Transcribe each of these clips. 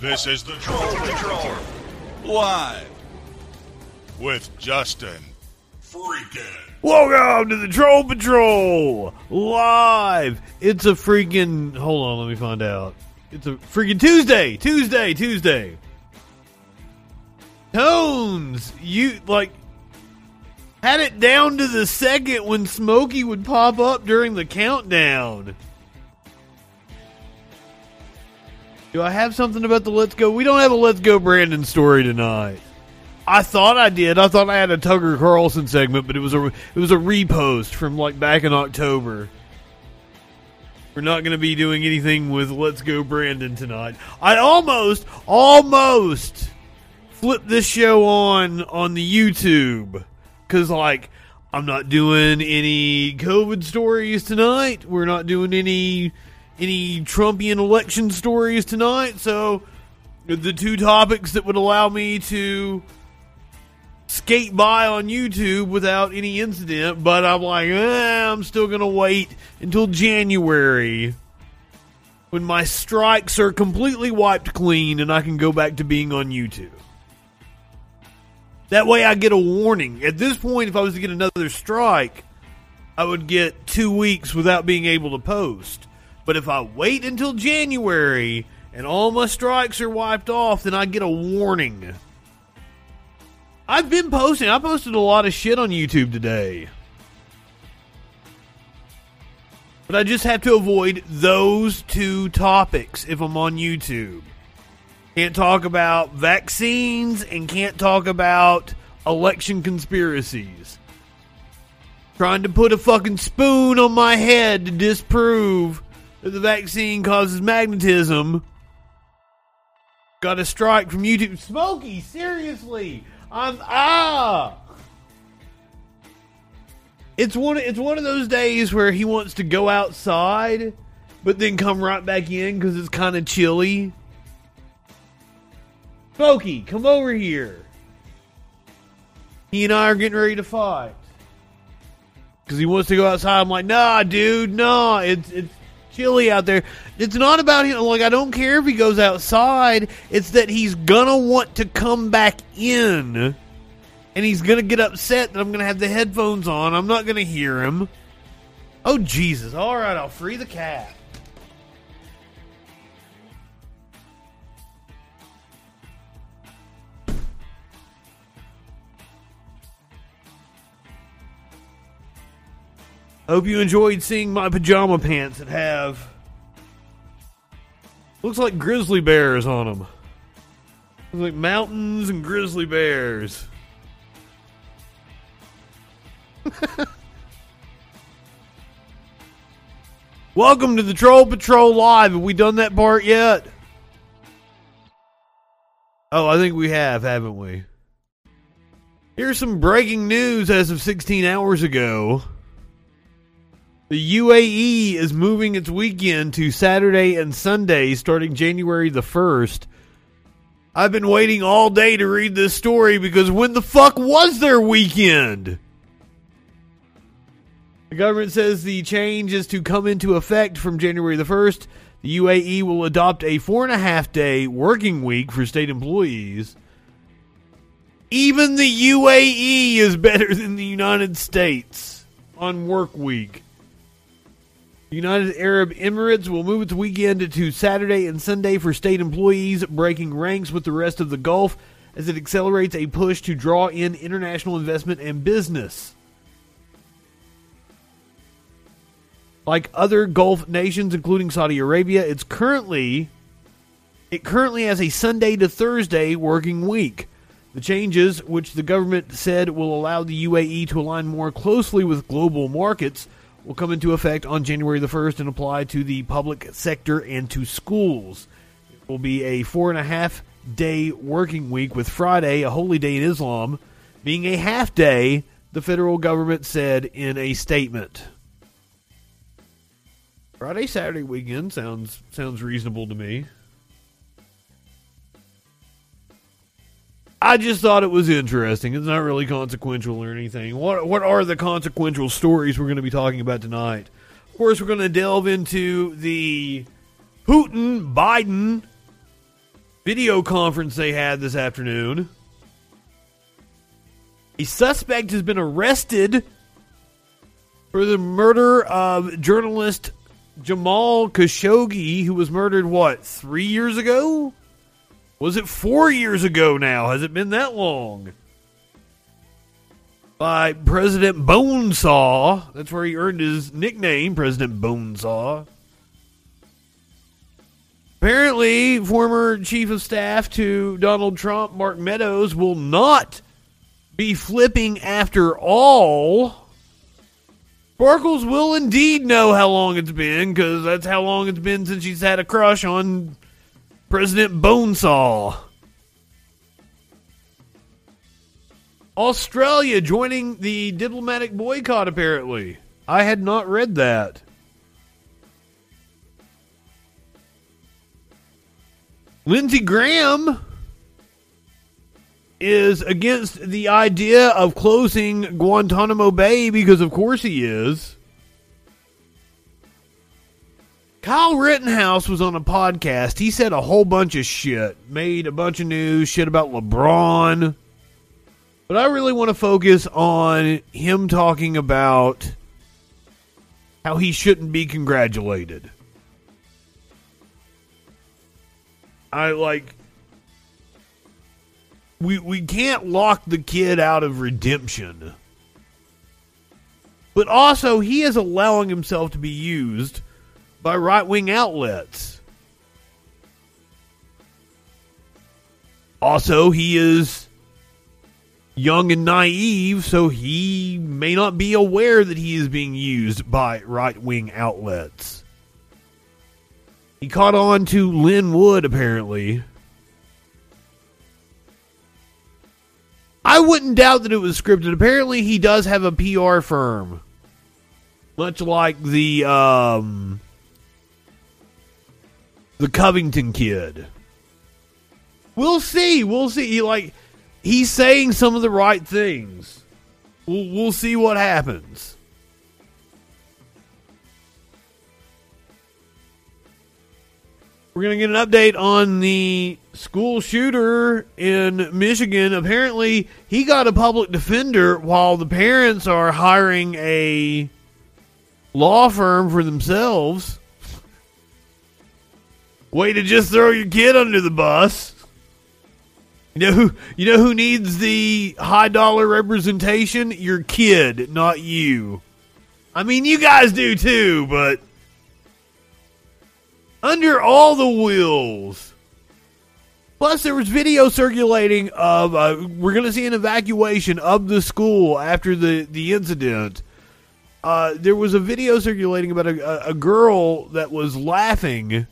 This is the Troll Patrol. Live. With Justin. Freaking. Welcome to the Troll Patrol live. It's a freaking. Hold on, let me find out. It's a freaking Tuesday, Tuesday, Tuesday. Tones, you like had it down to the second when Smokey would pop up during the countdown. Do I have something about the Let's Go? We don't have a Let's Go Brandon story tonight. I thought I did. I thought I had a Tucker Carlson segment, but it was a it was a repost from like back in October. We're not going to be doing anything with Let's Go Brandon tonight. I almost almost flipped this show on on the YouTube cuz like I'm not doing any COVID stories tonight. We're not doing any any Trumpian election stories tonight. So the two topics that would allow me to skate by on YouTube without any incident, but I'm like, eh, I'm still going to wait until January when my strikes are completely wiped clean and I can go back to being on YouTube. That way I get a warning. At this point, if I was to get another strike, I would get two weeks without being able to post. But if I wait until January and all my strikes are wiped off, then I get a warning. I've been posting. I posted a lot of shit on YouTube today. But I just have to avoid those two topics if I'm on YouTube. Can't talk about vaccines and can't talk about election conspiracies. Trying to put a fucking spoon on my head to disprove the vaccine causes magnetism. Got a strike from YouTube. Smokey, seriously. I'm ah. It's one. It's one of those days where he wants to go outside, but then come right back in because it's kind of chilly. Smokey, come over here. He and I are getting ready to fight because he wants to go outside. I'm like, nah, dude, nah. It's it's chilly out there. It's not about him. Like, I don't care if he goes outside. It's that he's gonna want to come back in, and he's gonna get upset that I'm gonna have the headphones on. I'm not gonna hear him. Oh Jesus! All right, I'll free the cat. Hope you enjoyed seeing my pajama pants that have looks like grizzly bears on them. Looks like mountains and grizzly bears. Welcome to the Troll Patrol Live. Have we done that part yet? Oh, I think we have, haven't we? Here's some breaking news as of 16 hours ago. The UAE is moving its weekend to Saturday and Sunday starting January the 1st. I've been waiting all day to read this story because when the fuck was their weekend? The government says the change is to come into effect from January the 1st. The UAE will adopt a four and a half day working week for state employees. Even the UAE is better than the United States on work week. United Arab Emirates will move its weekend to Saturday and Sunday for state employees, breaking ranks with the rest of the Gulf as it accelerates a push to draw in international investment and business. Like other Gulf nations, including Saudi Arabia, it's currently it currently has a Sunday to Thursday working week. The changes, which the government said will allow the UAE to align more closely with global markets, will come into effect on January the 1st and apply to the public sector and to schools. It will be a four and a half day working week with Friday, a holy day in Islam, being a half day, the federal government said in a statement. Friday, Saturday weekend sounds sounds reasonable to me. I just thought it was interesting. It's not really consequential or anything. What what are the consequential stories we're going to be talking about tonight? Of course, we're going to delve into the Putin Biden video conference they had this afternoon. A suspect has been arrested for the murder of journalist Jamal Khashoggi, who was murdered, what, three years ago? Was it four years ago now? Has it been that long? By President Bonesaw. That's where he earned his nickname, President Bonesaw. Apparently, former chief of staff to Donald Trump, Mark Meadows, will not be flipping after all. Sparkles will indeed know how long it's been because that's how long it's been since she's had a crush on President Bonesaw. Australia joining the diplomatic boycott, apparently. I had not read that. Lindsey Graham is against the idea of closing Guantanamo Bay because, of course, he is. Kyle Rittenhouse was on a podcast. He said a whole bunch of shit, made a bunch of news, shit about LeBron. But I really want to focus on him talking about how he shouldn't be congratulated. I like we we can't lock the kid out of redemption. But also he is allowing himself to be used by right-wing outlets. Also, he is young and naive, so he may not be aware that he is being used by right-wing outlets. He caught on to Lin Wood apparently I wouldn't doubt that it was scripted. Apparently, he does have a PR firm, much like the um, the Covington kid. We'll see. We'll see. Like he's saying some of the right things. We'll, we'll see what happens. We're going to get an update on the school shooter in Michigan. Apparently, he got a public defender while the parents are hiring a law firm for themselves. Way to just throw your kid under the bus. You know who you know who needs the high dollar representation? Your kid, not you. I mean, you guys do too, but under all the wheels. Plus, there was video circulating of uh, we're going to see an evacuation of the school after the the incident. Uh, there was a video circulating about a, a girl that was laughing,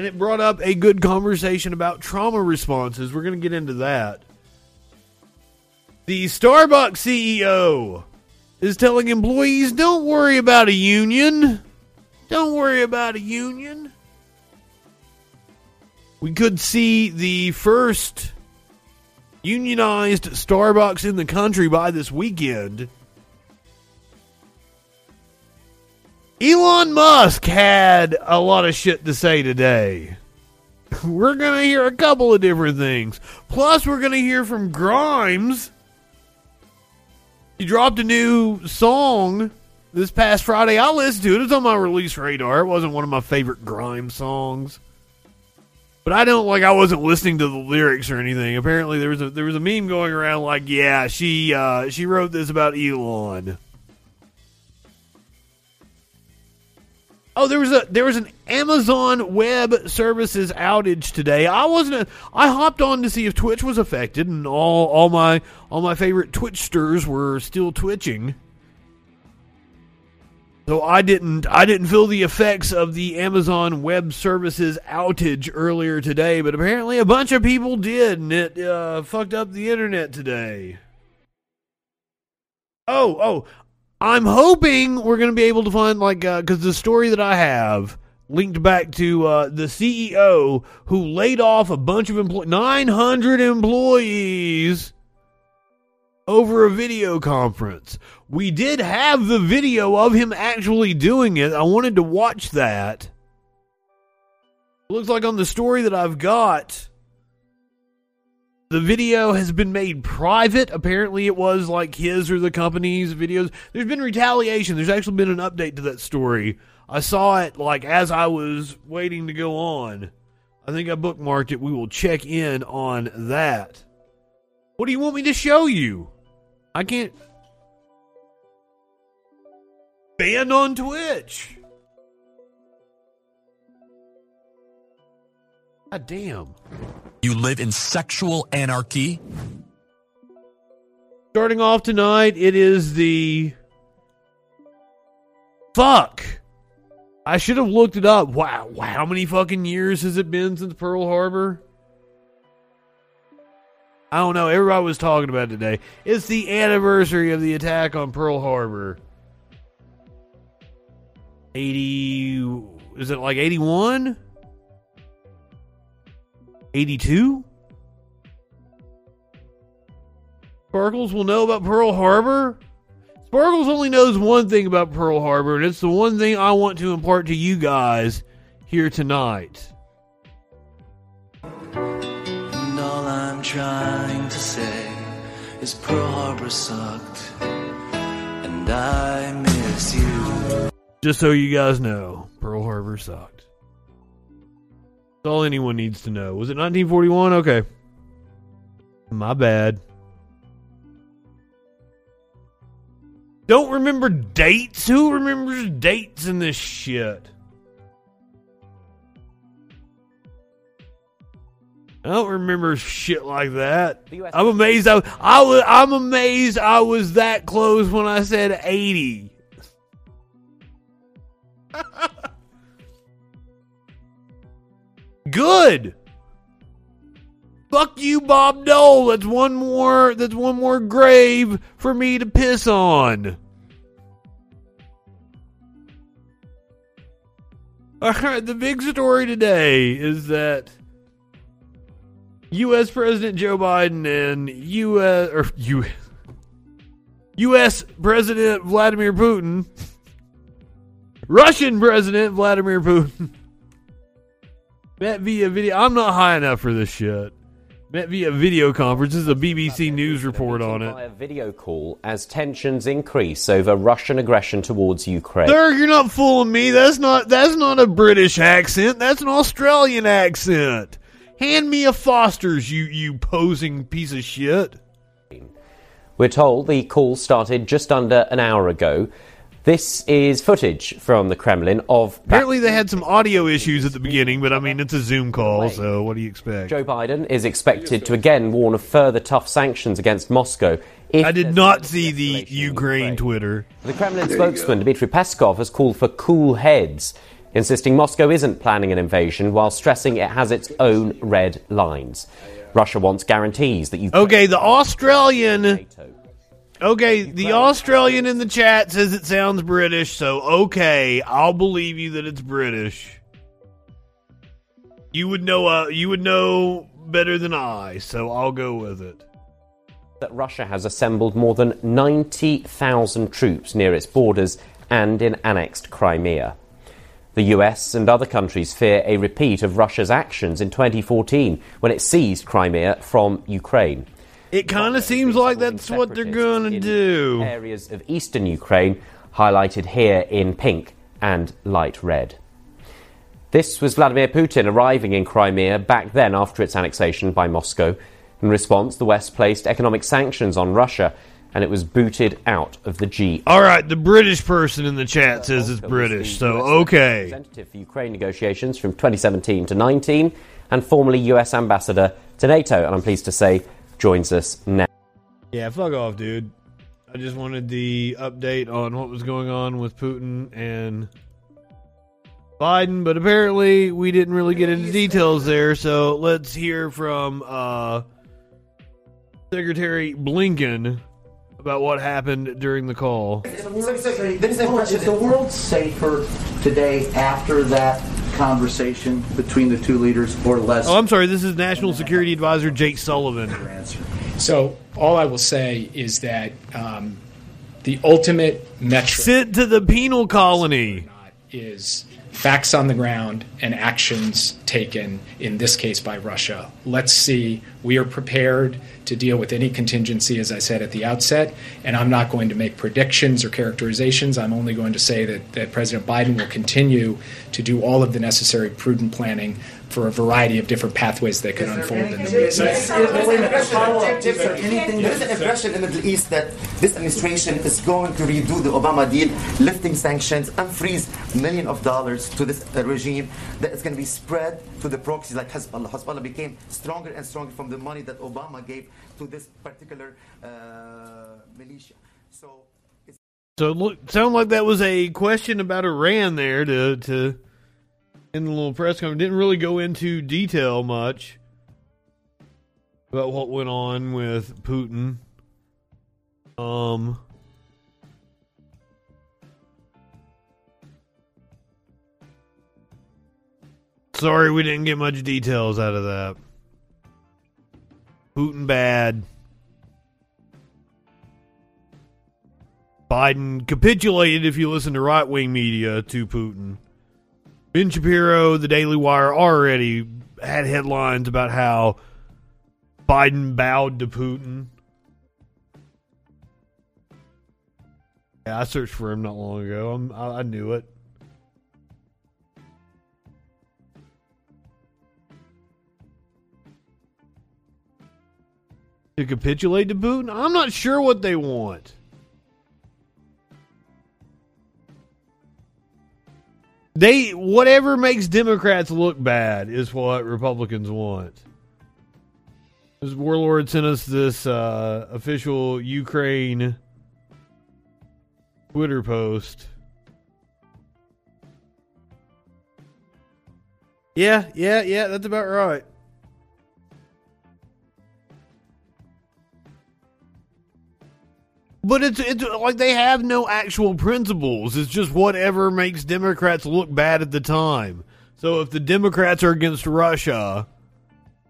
and it brought up a good conversation about trauma responses. We're going to get into that. The Starbucks CEO is telling employees, "Don't worry about a union." Don't worry about a union. We could see the first unionized Starbucks in the country by this weekend. Elon Musk had a lot of shit to say today. We're going to hear a couple of different things. Plus, we're going to hear from Grimes. He dropped a new song this past Friday. I listened to it. It was on my release radar. It wasn't one of my favorite grime songs. But I don't like I wasn't listening to the lyrics or anything. Apparently there was a there was a meme going around like, yeah, she uh, she wrote this about Elon. Oh, there was a there was an Amazon Web Services outage today. I wasn't. I hopped on to see if Twitch was affected, and all all my all my favorite Twitchsters were still twitching. So I didn't I didn't feel the effects of the Amazon Web Services outage earlier today, but apparently a bunch of people did, and it uh, fucked up the internet today. Oh, oh, I'm hoping we're going to be able to find like because uh, the story that I have linked back to uh, the CEO who laid off a bunch of employees, 900 employees over a video conference. We did have the video of him actually doing it. I wanted to watch that. Looks like on the story that I've got, the video has been made private. Apparently, it was like his or the company's videos. There's been retaliation. There's actually been an update to that story. I saw it like as I was waiting to go on. I think I bookmarked it. We will check in on that. What do you want me to show you? I can't. Banned on Twitch. God damn. You live in sexual anarchy? Starting off tonight, it is the. Fuck! I should have looked it up. Wow, how many fucking years has it been since Pearl Harbor? I don't know. Everybody was talking about it today. It's the anniversary of the attack on Pearl Harbor. 80. Is it like 81? 82? Sparkles will know about Pearl Harbor? Sparkles only knows one thing about Pearl Harbor, and it's the one thing I want to impart to you guys here tonight. And all I'm trying to say is Pearl Harbor sucked, and I miss you. Just so you guys know, Pearl Harbor sucked. That's all anyone needs to know. Was it 1941? Okay. My bad. Don't remember dates? Who remembers dates in this shit? I don't remember shit like that. I'm amazed. I, I was. I'm amazed. I was that close when I said 80. Good. Fuck you, Bob Dole. That's one more. That's one more grave for me to piss on. All right, the big story today is that U.S. President Joe Biden and U.S. or U. U.S. President Vladimir Putin, Russian President Vladimir Putin, met via video. I'm not high enough for this shit. Met via video conference. This is a BBC News report on Via it. video call as tensions increase over Russian aggression towards Ukraine. Sir, you're not fooling me. That's not that's not a British accent. That's an Australian accent. Hand me a Foster's, you you posing piece of shit. We're told the call started just under an hour ago. This is footage from the Kremlin of Apparently they had some audio issues at the beginning, but I mean it's a Zoom call, so what do you expect? Joe Biden is expected to again warn of further tough sanctions against Moscow. if I did not see the escalation Ukraine Twitter. The Kremlin spokesman Dmitry Peskov has called for cool heads, insisting Moscow isn't planning an invasion while stressing it has its own red lines. Russia wants guarantees that you. Okay, the Australian NATO. Okay, the Australian in the chat says it sounds British, so okay, I'll believe you that it's British. You would know uh, you would know better than I, so I'll go with it. that Russia has assembled more than 90,000 troops near its borders and in annexed Crimea. The US and other countries fear a repeat of Russia's actions in 2014 when it seized Crimea from Ukraine. It kind of seems like that's what they're going to do. Areas of eastern Ukraine, highlighted here in pink and light red. This was Vladimir Putin arriving in Crimea back then after its annexation by Moscow. In response, the West placed economic sanctions on Russia and it was booted out of the G. All right, the British person in the chat says it's British, so okay. Representative for Ukraine negotiations from 2017 to 19 and formerly US ambassador to NATO, and I'm pleased to say joins us now. Yeah, fuck off, dude. I just wanted the update on what was going on with Putin and Biden, but apparently we didn't really get into details there. So let's hear from uh, Secretary Blinken about what happened during the call. Is the world safer today after that conversation between the two leaders or less? Oh, I'm sorry. This is National Security Advisor Jake Sullivan. So all I will say is that um, the ultimate metric Sent to the penal colony. is facts on the ground and actions taken, in this case by Russia. Let's see. We are prepared to deal with any contingency, as I said at the outset, and I'm not going to make predictions or characterizations. I'm only going to say that, that President Biden will continue to do all of the necessary prudent planning for a variety of different pathways that could unfold in the Middle East. There is an impression in the Middle East that this administration is going to redo the Obama deal, lifting sanctions and freeze millions of dollars to this uh, regime that is going to be spread to the proxies like Hezbollah. Hezbollah became stronger and stronger from the money that Obama gave to this particular uh, militia. So. So look, sound like that was a question about Iran there to to in the little press conference. Didn't really go into detail much about what went on with Putin. Um. Sorry, we didn't get much details out of that. Putin bad. Biden capitulated, if you listen to right wing media, to Putin. Ben Shapiro, the Daily Wire, already had headlines about how Biden bowed to Putin. Yeah, I searched for him not long ago. I, I knew it. To capitulate to Putin? I'm not sure what they want. They whatever makes Democrats look bad is what Republicans want. This warlord sent us this uh, official Ukraine Twitter post. Yeah, yeah, yeah, that's about right. But it's it's like they have no actual principles. It's just whatever makes Democrats look bad at the time. So if the Democrats are against Russia,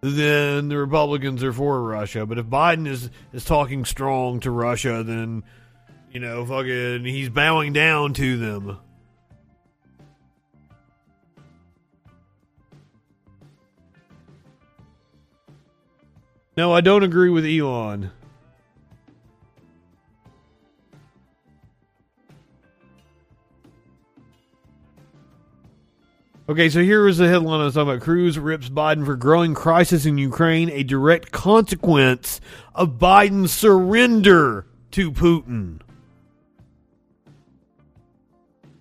then the Republicans are for Russia. But if Biden is is talking strong to Russia, then you know, fucking he's bowing down to them. No, I don't agree with Elon. Okay, so here was the headline I was talking about. Cruz rips Biden for growing crisis in Ukraine, a direct consequence of Biden's surrender to Putin.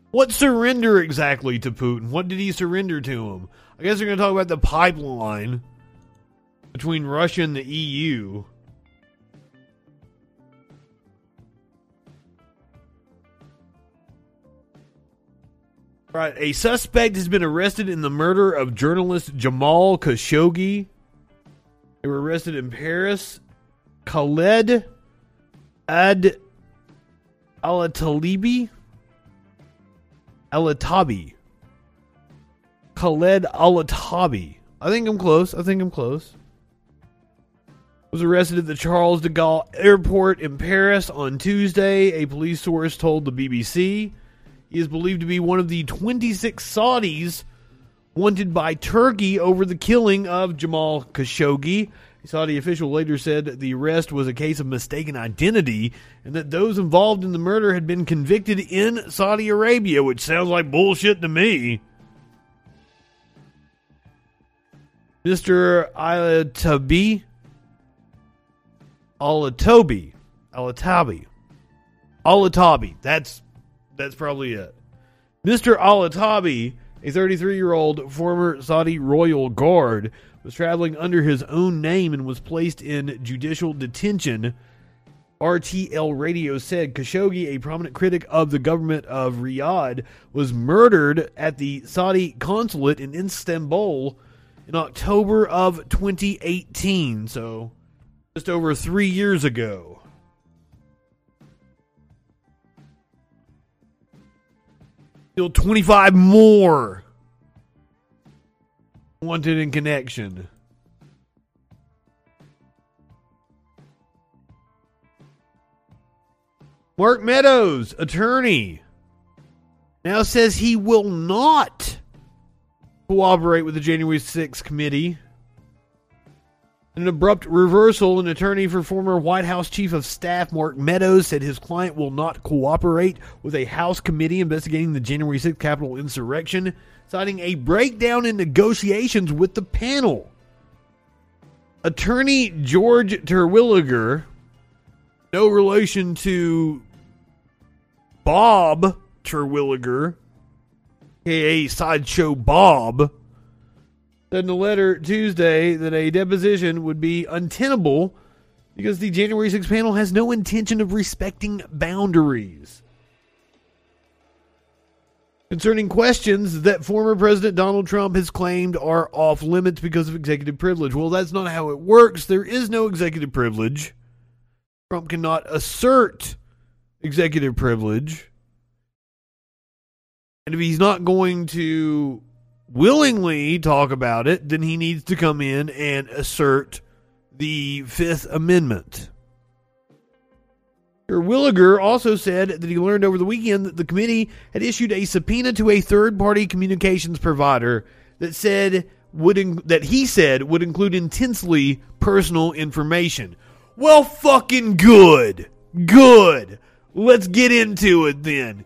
What surrender exactly to Putin? What did he surrender to him? I guess we're going to talk about the pipeline between Russia and the E Right, a suspect has been arrested in the murder of journalist Jamal Khashoggi. They were arrested in Paris. Khaled Ad Alatalibi Alatabi. Khaled Alatabi. I think I'm close. I think I'm close. Was arrested at the Charles de Gaulle airport in Paris on Tuesday, a police source told the BBC. He is believed to be one of the 26 Saudis wanted by Turkey over the killing of Jamal Khashoggi. A Saudi official later said the arrest was a case of mistaken identity and that those involved in the murder had been convicted in Saudi Arabia, which sounds like bullshit to me. Mr. Alatabi Alatobi Alatabi Alatabi. That's that's probably it. Mr. Alatabi, a 33 year old former Saudi royal guard, was traveling under his own name and was placed in judicial detention. RTL Radio said Khashoggi, a prominent critic of the government of Riyadh, was murdered at the Saudi consulate in Istanbul in October of 2018. So, just over three years ago. Still 25 more wanted in connection. Mark Meadows, attorney, now says he will not cooperate with the January 6th committee. An abrupt reversal, an attorney for former White House Chief of Staff Mark Meadows said his client will not cooperate with a House committee investigating the January 6th Capitol insurrection, citing a breakdown in negotiations with the panel. Attorney George Terwilliger, no relation to Bob Terwilliger, aka Sideshow Bob, said in letter Tuesday that a deposition would be untenable because the January 6 panel has no intention of respecting boundaries. Concerning questions that former President Donald Trump has claimed are off limits because of executive privilege. Well, that's not how it works. There is no executive privilege. Trump cannot assert executive privilege. And if he's not going to willingly talk about it, then he needs to come in and assert the Fifth Amendment. Williger also said that he learned over the weekend that the committee had issued a subpoena to a third-party communications provider that said would in, that he said would include intensely personal information. Well, fucking good, good. Let's get into it then.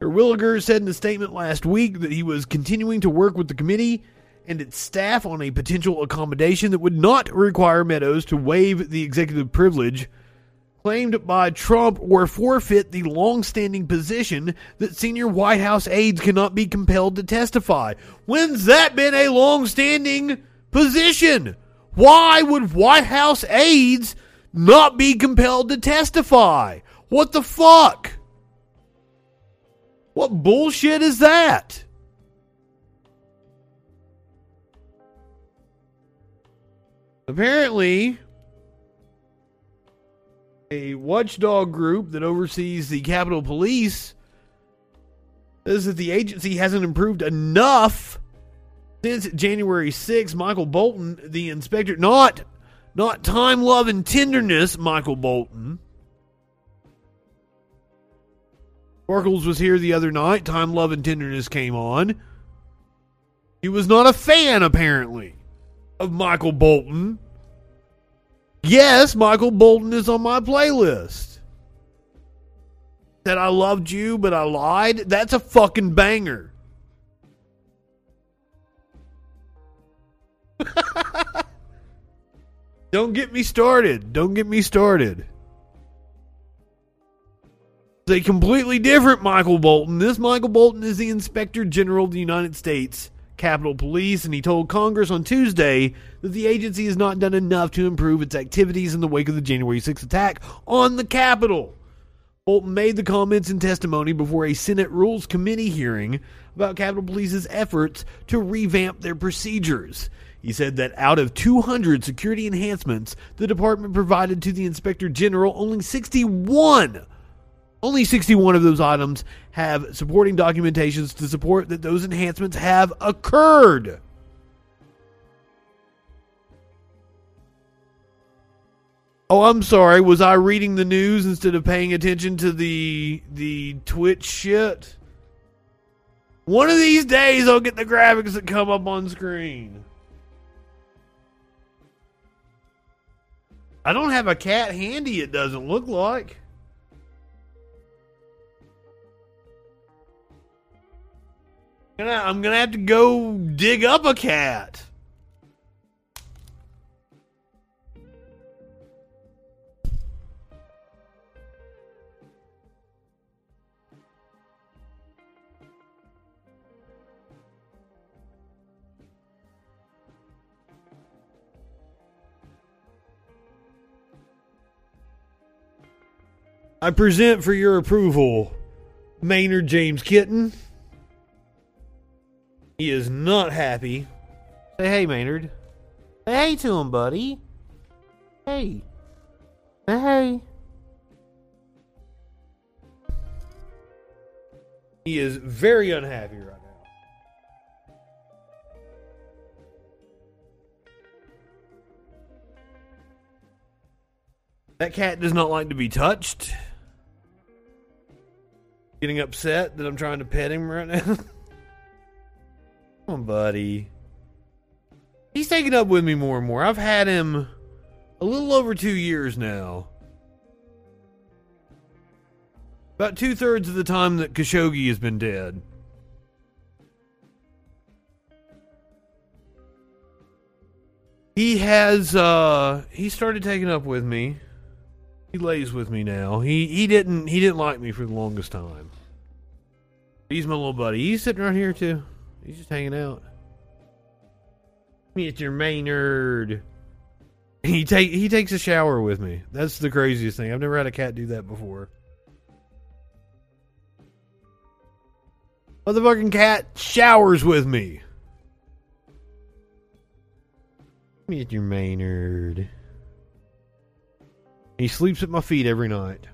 Williger said in a statement last week that he was continuing to work with the committee and its staff on a potential accommodation that would not require Meadows to waive the executive privilege claimed by Trump or forfeit the long-standing position that senior White House aides cannot be compelled to testify. When's that been a long-standing position? Why would White House aides not be compelled to testify? What the fuck? What bullshit is that? Apparently, a watchdog group that oversees the Capitol Police says that the agency hasn't improved enough since January 6. Michael Bolton, the inspector, not not time, love, and tenderness, Michael Bolton. Sparkles was here the other night. Time, love, and tenderness came on. He was not a fan, apparently of Michael Bolton. Yes, Michael Bolton is on my playlist. That I loved you, but I lied. That's a fucking banger. Don't get me started. Don't get me started. A completely different Michael Bolton. This Michael Bolton is the Inspector General of the United States Capitol Police, and he told Congress on Tuesday that the agency has not done enough to improve its activities in the wake of the January 6th attack on the Capitol. Bolton made the comments in testimony before a Senate Rules Committee hearing about Capitol Police's efforts to revamp their procedures. He said that out of 200 security enhancements the department provided to the Inspector General, only 61 only 61 of those items have supporting documentations to support that those enhancements have occurred. Oh, I'm sorry. Was I reading the news instead of paying attention to the the Twitch shit? One of these days I'll get the graphics that come up on screen. I don't have a cat handy, it doesn't look like. I'm gonna have to go dig up a cat. I present for your approval Maynard James Kitten. He is not happy. Say hey, Maynard. Say hey to him, buddy. Hey. Say hey. He is very unhappy right now. That cat does not like to be touched. Getting upset that I'm trying to pet him right now. Come on, buddy. He's taking up with me more and more. I've had him a little over two years now. About two thirds of the time that Khashoggi has been dead. He has uh he started taking up with me. He lays with me now. He he didn't he didn't like me for the longest time. He's my little buddy. He's sitting right here too. He's just hanging out. Mr. Maynard. He take he takes a shower with me. That's the craziest thing. I've never had a cat do that before. Motherfucking cat showers with me. Mr. Maynard. He sleeps at my feet every night.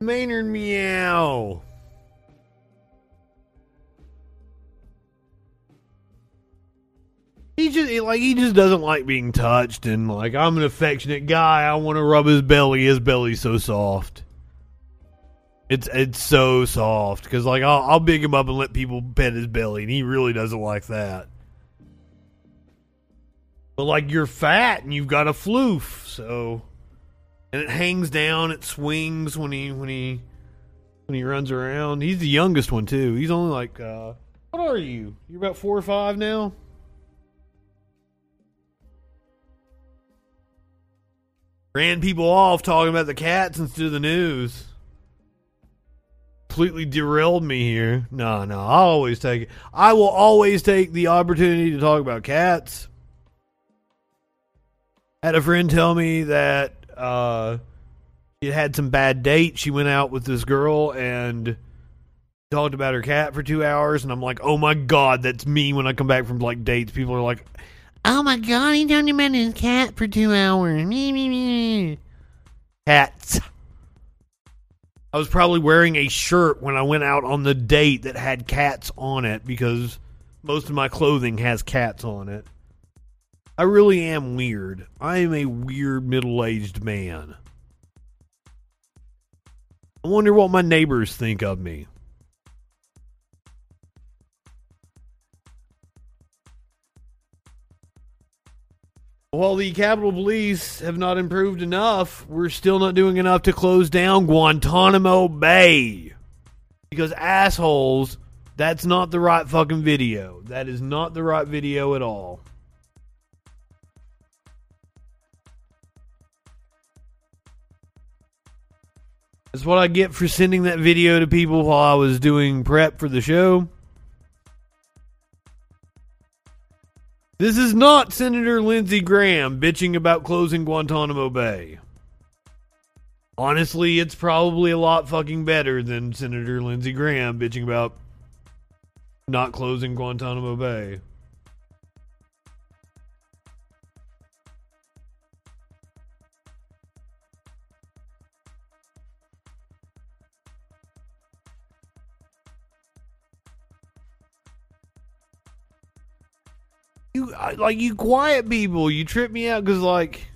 Maynard meow. He just like he just doesn't like being touched and like I'm an affectionate guy. I want to rub his belly. His belly's so soft. It's it's so soft because like I'll, I'll big him up and let people pet his belly, and he really doesn't like that. But like you're fat and you've got a floof, so and it hangs down, it swings when he when he when he runs around. He's the youngest one too. He's only like uh what are you? You're about four or five now. Ran people off talking about the cats instead of the news. Completely derailed me here. No, no, I'll always take it. I will always take the opportunity to talk about cats. Had a friend tell me that uh, she had some bad dates. She went out with this girl and talked about her cat for two hours, and I'm like, oh my god, that's me when I come back from like dates. People are like, oh my god, he talked about his cat for two hours. Me, me, me. Cats. I was probably wearing a shirt when I went out on the date that had cats on it because most of my clothing has cats on it. I really am weird. I am a weird middle aged man. I wonder what my neighbors think of me. While the Capitol Police have not improved enough, we're still not doing enough to close down Guantanamo Bay. Because assholes, that's not the right fucking video. That is not the right video at all. That's what I get for sending that video to people while I was doing prep for the show. This is not Senator Lindsey Graham bitching about closing Guantanamo Bay. Honestly, it's probably a lot fucking better than Senator Lindsey Graham bitching about not closing Guantanamo Bay. Like you quiet people. You trip me out because like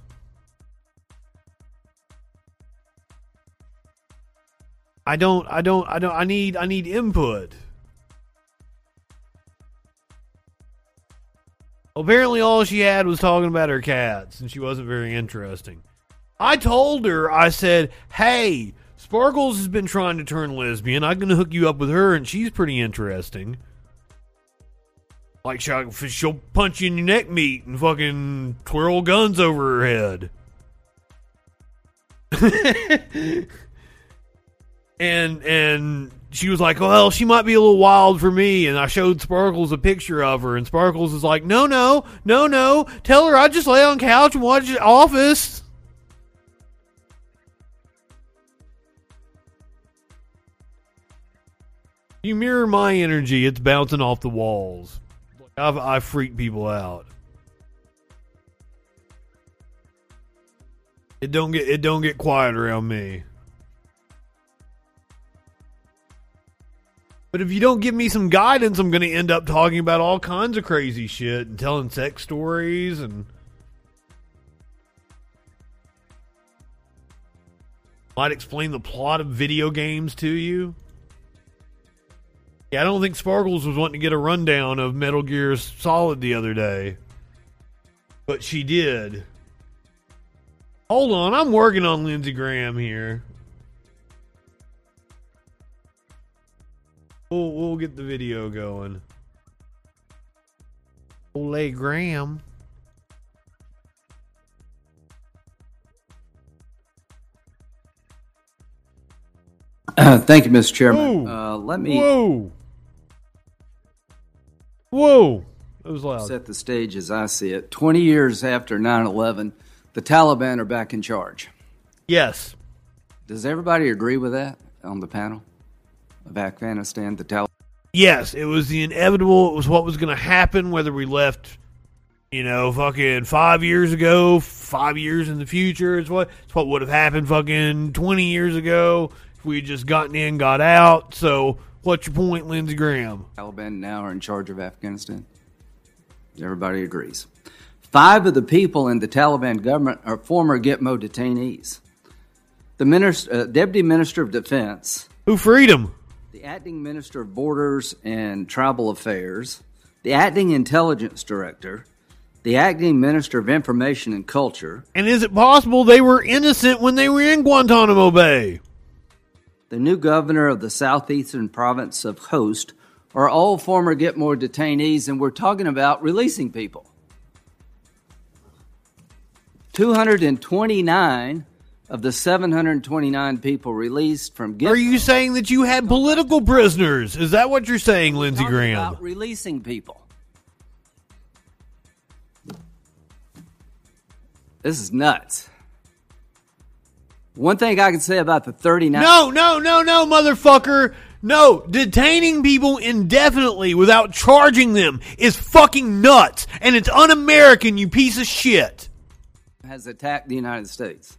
I don't. I don't. I don't. I need. I need input. Apparently, all she had was talking about her cats, and she wasn't very interesting. I told her. I said, "Hey, Sparkles has been trying to turn lesbian. I'm gonna hook you up with her, and she's pretty interesting." Like she'll, she'll punch you in your neck meat and fucking twirl guns over her head. and and she was like, "Well, she might be a little wild for me." And I showed Sparkles a picture of her, and Sparkles was like, "No, no, no, no! Tell her I just lay on couch and watch Office." You mirror my energy; it's bouncing off the walls. I've, I freak people out. It don't get it don't get quiet around me. But if you don't give me some guidance, I'm going to end up talking about all kinds of crazy shit and telling sex stories and might explain the plot of video games to you. Yeah, I don't think Sparkles was wanting to get a rundown of Metal Gear Solid the other day. But she did. Hold on, I'm working on Lindsey Graham here. We'll, we'll get the video going. Ole Graham. Thank you, Mr. Chairman. Uh, let me Whoa. Whoa. That was loud. set the stage as I see it. 20 years after 9 11, the Taliban are back in charge. Yes. Does everybody agree with that on the panel of Afghanistan? The Taliban. Yes, it was the inevitable. It was what was going to happen, whether we left, you know, fucking five years ago, five years in the future. It's what it's what would have happened fucking twenty years ago if we had just gotten in, got out. So, what's your point, Lindsey Graham? Taliban now are in charge of Afghanistan. Everybody agrees. Five of the people in the Taliban government are former Gitmo detainees. The minister, uh, Deputy Minister of Defense, Who freed him? the Acting Minister of Borders and Tribal Affairs, the Acting Intelligence Director, the Acting Minister of Information and Culture, And is it possible they were innocent when they were in Guantanamo Bay? The new governor of the southeastern province of Khost are all former Gitmo detainees, and we're talking about releasing people. 229 of the 729 people released from Gitmo. Are you saying that you had political prisoners? Is that what you're saying, Lindsey Graham? about releasing people. This is nuts. One thing I can say about the 39 No, no, no, no, motherfucker. No, detaining people indefinitely without charging them is fucking nuts. And it's un American, you piece of shit. has attacked the United States.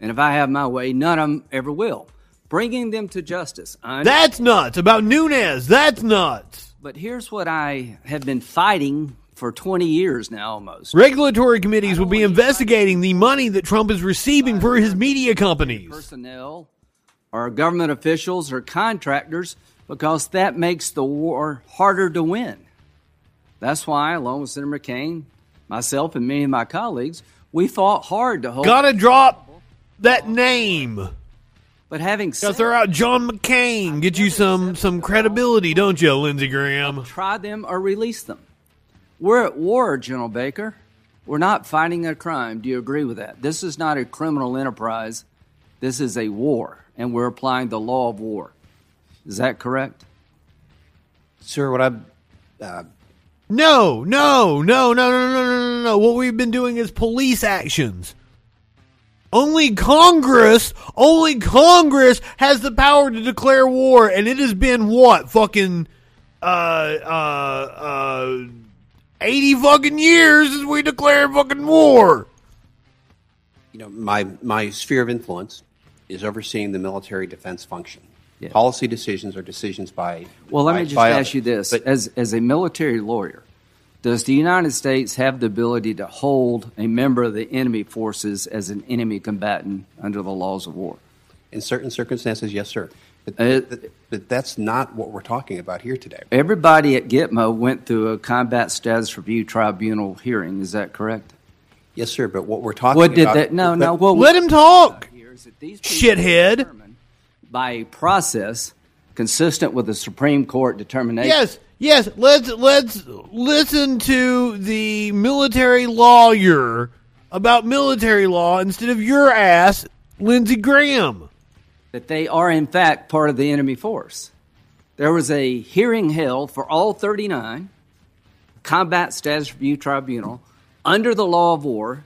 And if I have my way, none of them ever will. Bringing them to justice. That's nuts. About Nunez, that's nuts. But here's what I have been fighting for 20 years now almost. Regulatory committees will be investigating the money that Trump is receiving for his media companies. Personnel or government officials or contractors because that makes the war harder to win. That's why, along with Senator McCain, myself, and many of my colleagues, we fought hard to hold. Gotta drop that name. But having said throw out John McCain. Get you some some credibility, don't you, Lindsey Graham? try them or release them. We're at war, General Baker. We're not fighting a crime. Do you agree with that? This is not a criminal enterprise. This is a war, and we're applying the law of war. Is that correct? Sir, what I'm. Uh, No, no, no, no, no, no, no, no, no. What we've been doing is police actions. Only Congress, only Congress has the power to declare war, and it has been what fucking uh uh uh eighty fucking years since we declared fucking war. you know, my, my sphere of influence is overseeing the military defense function. Yeah. Policy decisions are decisions by. Well, let by- me just ask others. you this: But as as a military lawyer, does the United States have the ability to hold a member of the enemy forces as an enemy combatant under the laws of war? in certain circumstances, yes, sir. But, Uh, but, but that's not what we're talking about here today. Everybody at Gitmo went through a combat status review tribunal hearing. Is that correct? Yes, sir. But what we're talking What did about. that? No, but- no. What Let him talk. here is that these people Shithead. by a process consistent with the Supreme Court determination. Yes, yes. Let's let's listen to the military lawyer about military law instead of your ass, Lindsey Graham. That they are in fact part of the enemy force. There was a hearing held for all 39 combat status review tribunal under the law of war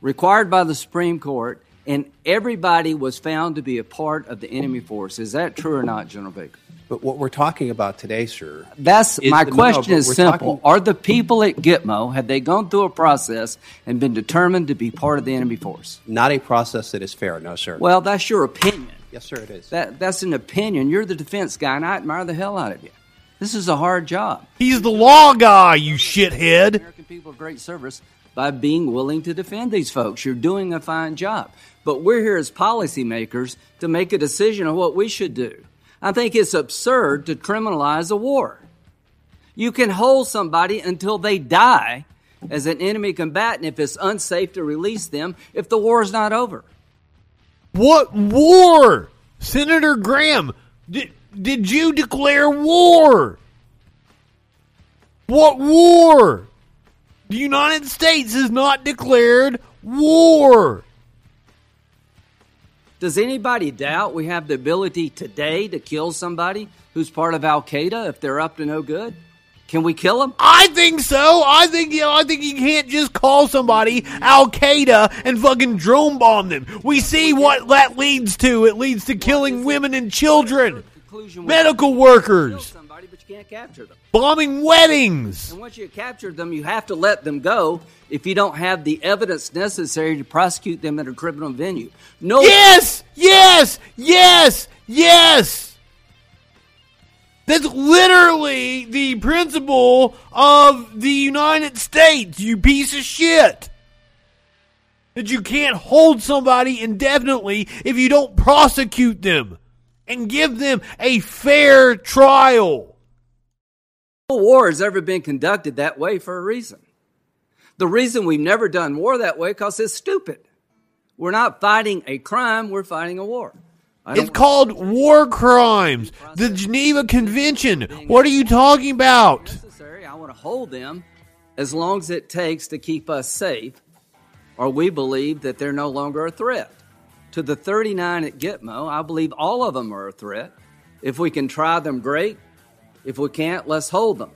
required by the Supreme Court and everybody was found to be a part of the enemy force. Is that true or not, General Baker? But what we're talking about today, sir. That's my no, question but is simple. talking- Are the people at Gitmo have they gone through a process and been determined to be part of the enemy force? not a process that is fair, no, sir. Well, that's your opinion. Yes, sir, it is. That that's an opinion. You're the defense guy, and I admire the hell out of you. This is a hard job. He's the law guy, you shithead. American people of great service by being willing to defend these folks. You're doing a fine job. but we're here as policymakers to make a decision on what we should do. I think it's absurd to criminalize a war. You can hold somebody until they die as an enemy combatant if it's unsafe to release them if the war is not over. What war? Senator Graham, did, did you declare war? What war? The United States has not declared war. Does anybody doubt we have the ability today to kill somebody who's part of Al Qaeda if they're up to no good? Can we kill them? I think so. I think you know. I think you can't just call somebody Al Qaeda and fucking drone bomb them. We see what that leads to. It leads to killing women and children, medical workers, somebody, but you can't capture them. bombing weddings. And once you captured them, you have to let them go if you don't have the evidence necessary to prosecute them at a criminal venue. No. Yes, yes, yes, yes. That's literally the principle of the United States, you piece of shit. That you can't hold somebody indefinitely if you don't prosecute them and give them a fair trial. No war has ever been conducted that way for a reason. The reason we've never done war that way because it's stupid. We're not fighting a crime, we're fighting a war. I It's called war crimes. The Geneva Convention. What are you talking about? necessary. I want to hold them as long as it takes to keep us safe, or we believe that they're no longer a threat. To the 39 at Gitmo, I believe all of them are a threat. If we can try them, great. If we can't, let's hold them.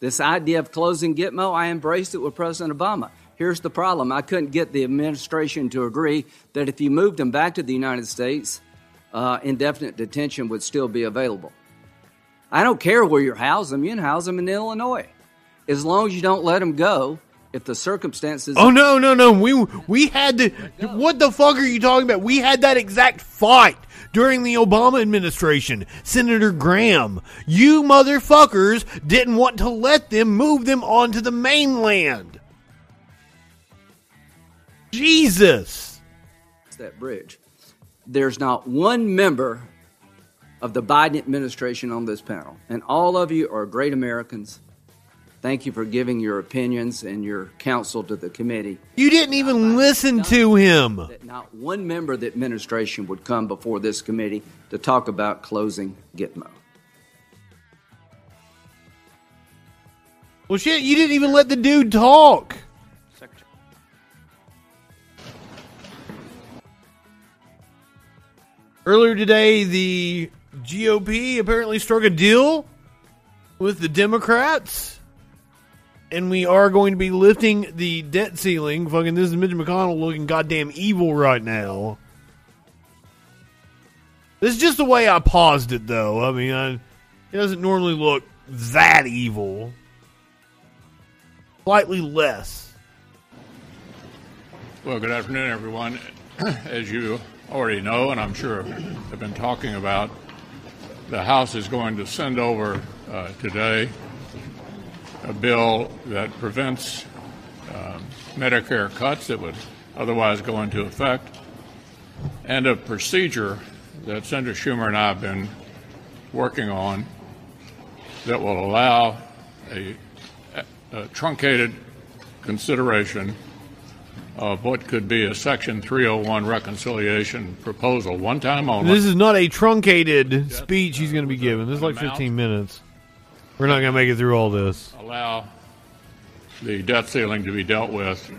This idea of closing Gitmo, I embraced it with President Obama. Here's the problem I couldn't get the administration to agree that if you moved them back to the United States, uh, indefinite detention would still be available. I don't care where you house them, you can house them in Illinois. As long as you don't let them go, if the circumstances. Oh no, no, no. We we had the what the fuck are you talking about? We had that exact fight during the Obama administration. Senator Graham, you motherfuckers didn't want to let them move them onto the mainland. Jesus. that bridge. There's not one member of the Biden administration on this panel, and all of you are great Americans. Thank you for giving your opinions and your counsel to the committee. You didn't even listen to him. That not one member of the administration would come before this committee to talk about closing Gitmo. Well shit, you didn't even let the dude talk. Earlier today, the GOP apparently struck a deal with the Democrats, and we are going to be lifting the debt ceiling. Fucking, this is Mitch McConnell looking goddamn evil right now. This is just the way I paused it, though. I mean, I, it doesn't normally look that evil. Slightly less. Well, good afternoon, everyone. As you already know, and I'm sure have been talking about, the House is going to send over uh, today a bill that prevents um, Medicare cuts that would otherwise go into effect, and a procedure that Senator Schumer and I have been working on that will allow a, a truncated consideration of what could be a Section 301 reconciliation proposal, one time only. This is not a truncated speech he's going to be giving. This is like 15 minutes. We're not going to make it through all this. allow the debt ceiling to be dealt with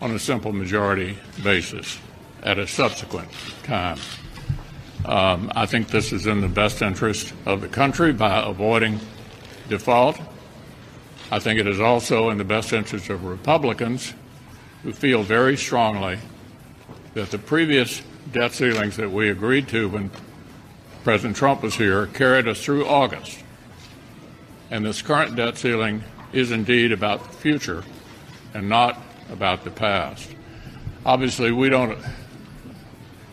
on a simple majority basis at a subsequent time. Um, I think this is in the best interest of the country by avoiding default. I think it is also in the best interest of Republicans who feel very strongly that the previous debt ceilings that we agreed to when President Trump was here carried us through August. And this current debt ceiling is indeed about the future and not about the past. Obviously, we don't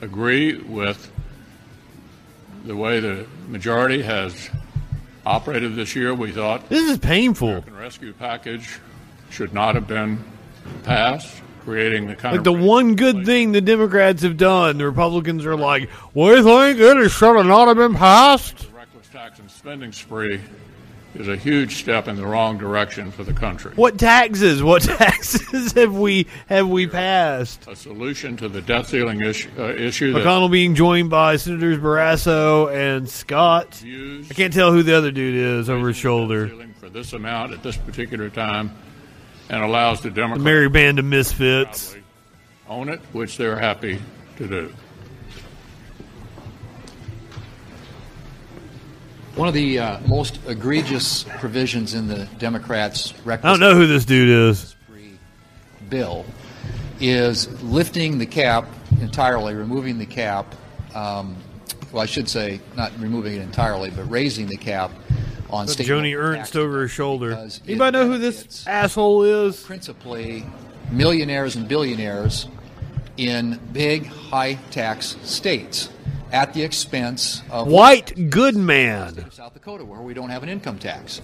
agree with the way the majority has operated this year. We thought This is painful. American Rescue Package should not have been passed. creating the kind Like of the one good thing the Democrats have done, the Republicans are like, "We think it should have not have been passed." reckless tax and spending spree is a huge step in the wrong direction for the country. What taxes? What taxes have we have we passed? A solution to the debt ceiling issue, uh, issue that McConnell being joined by Senators Barrasso and Scott. I can't tell who the other dude is over his shoulder. for this amount at this particular time and allows the The merry band of misfits. own it, which they're happy to do. One of the uh, most egregious provisions in the Democrats' record I don't know who this dude is. bill is lifting the cap entirely, removing the cap. Um, well, I should say not removing it entirely, but raising the cap on state Joni Ernst over his shoulder. Anybody know who this asshole is? Principally, millionaires and billionaires in big, high tax states at the expense of White good man. South Dakota, where we don't have an income tax.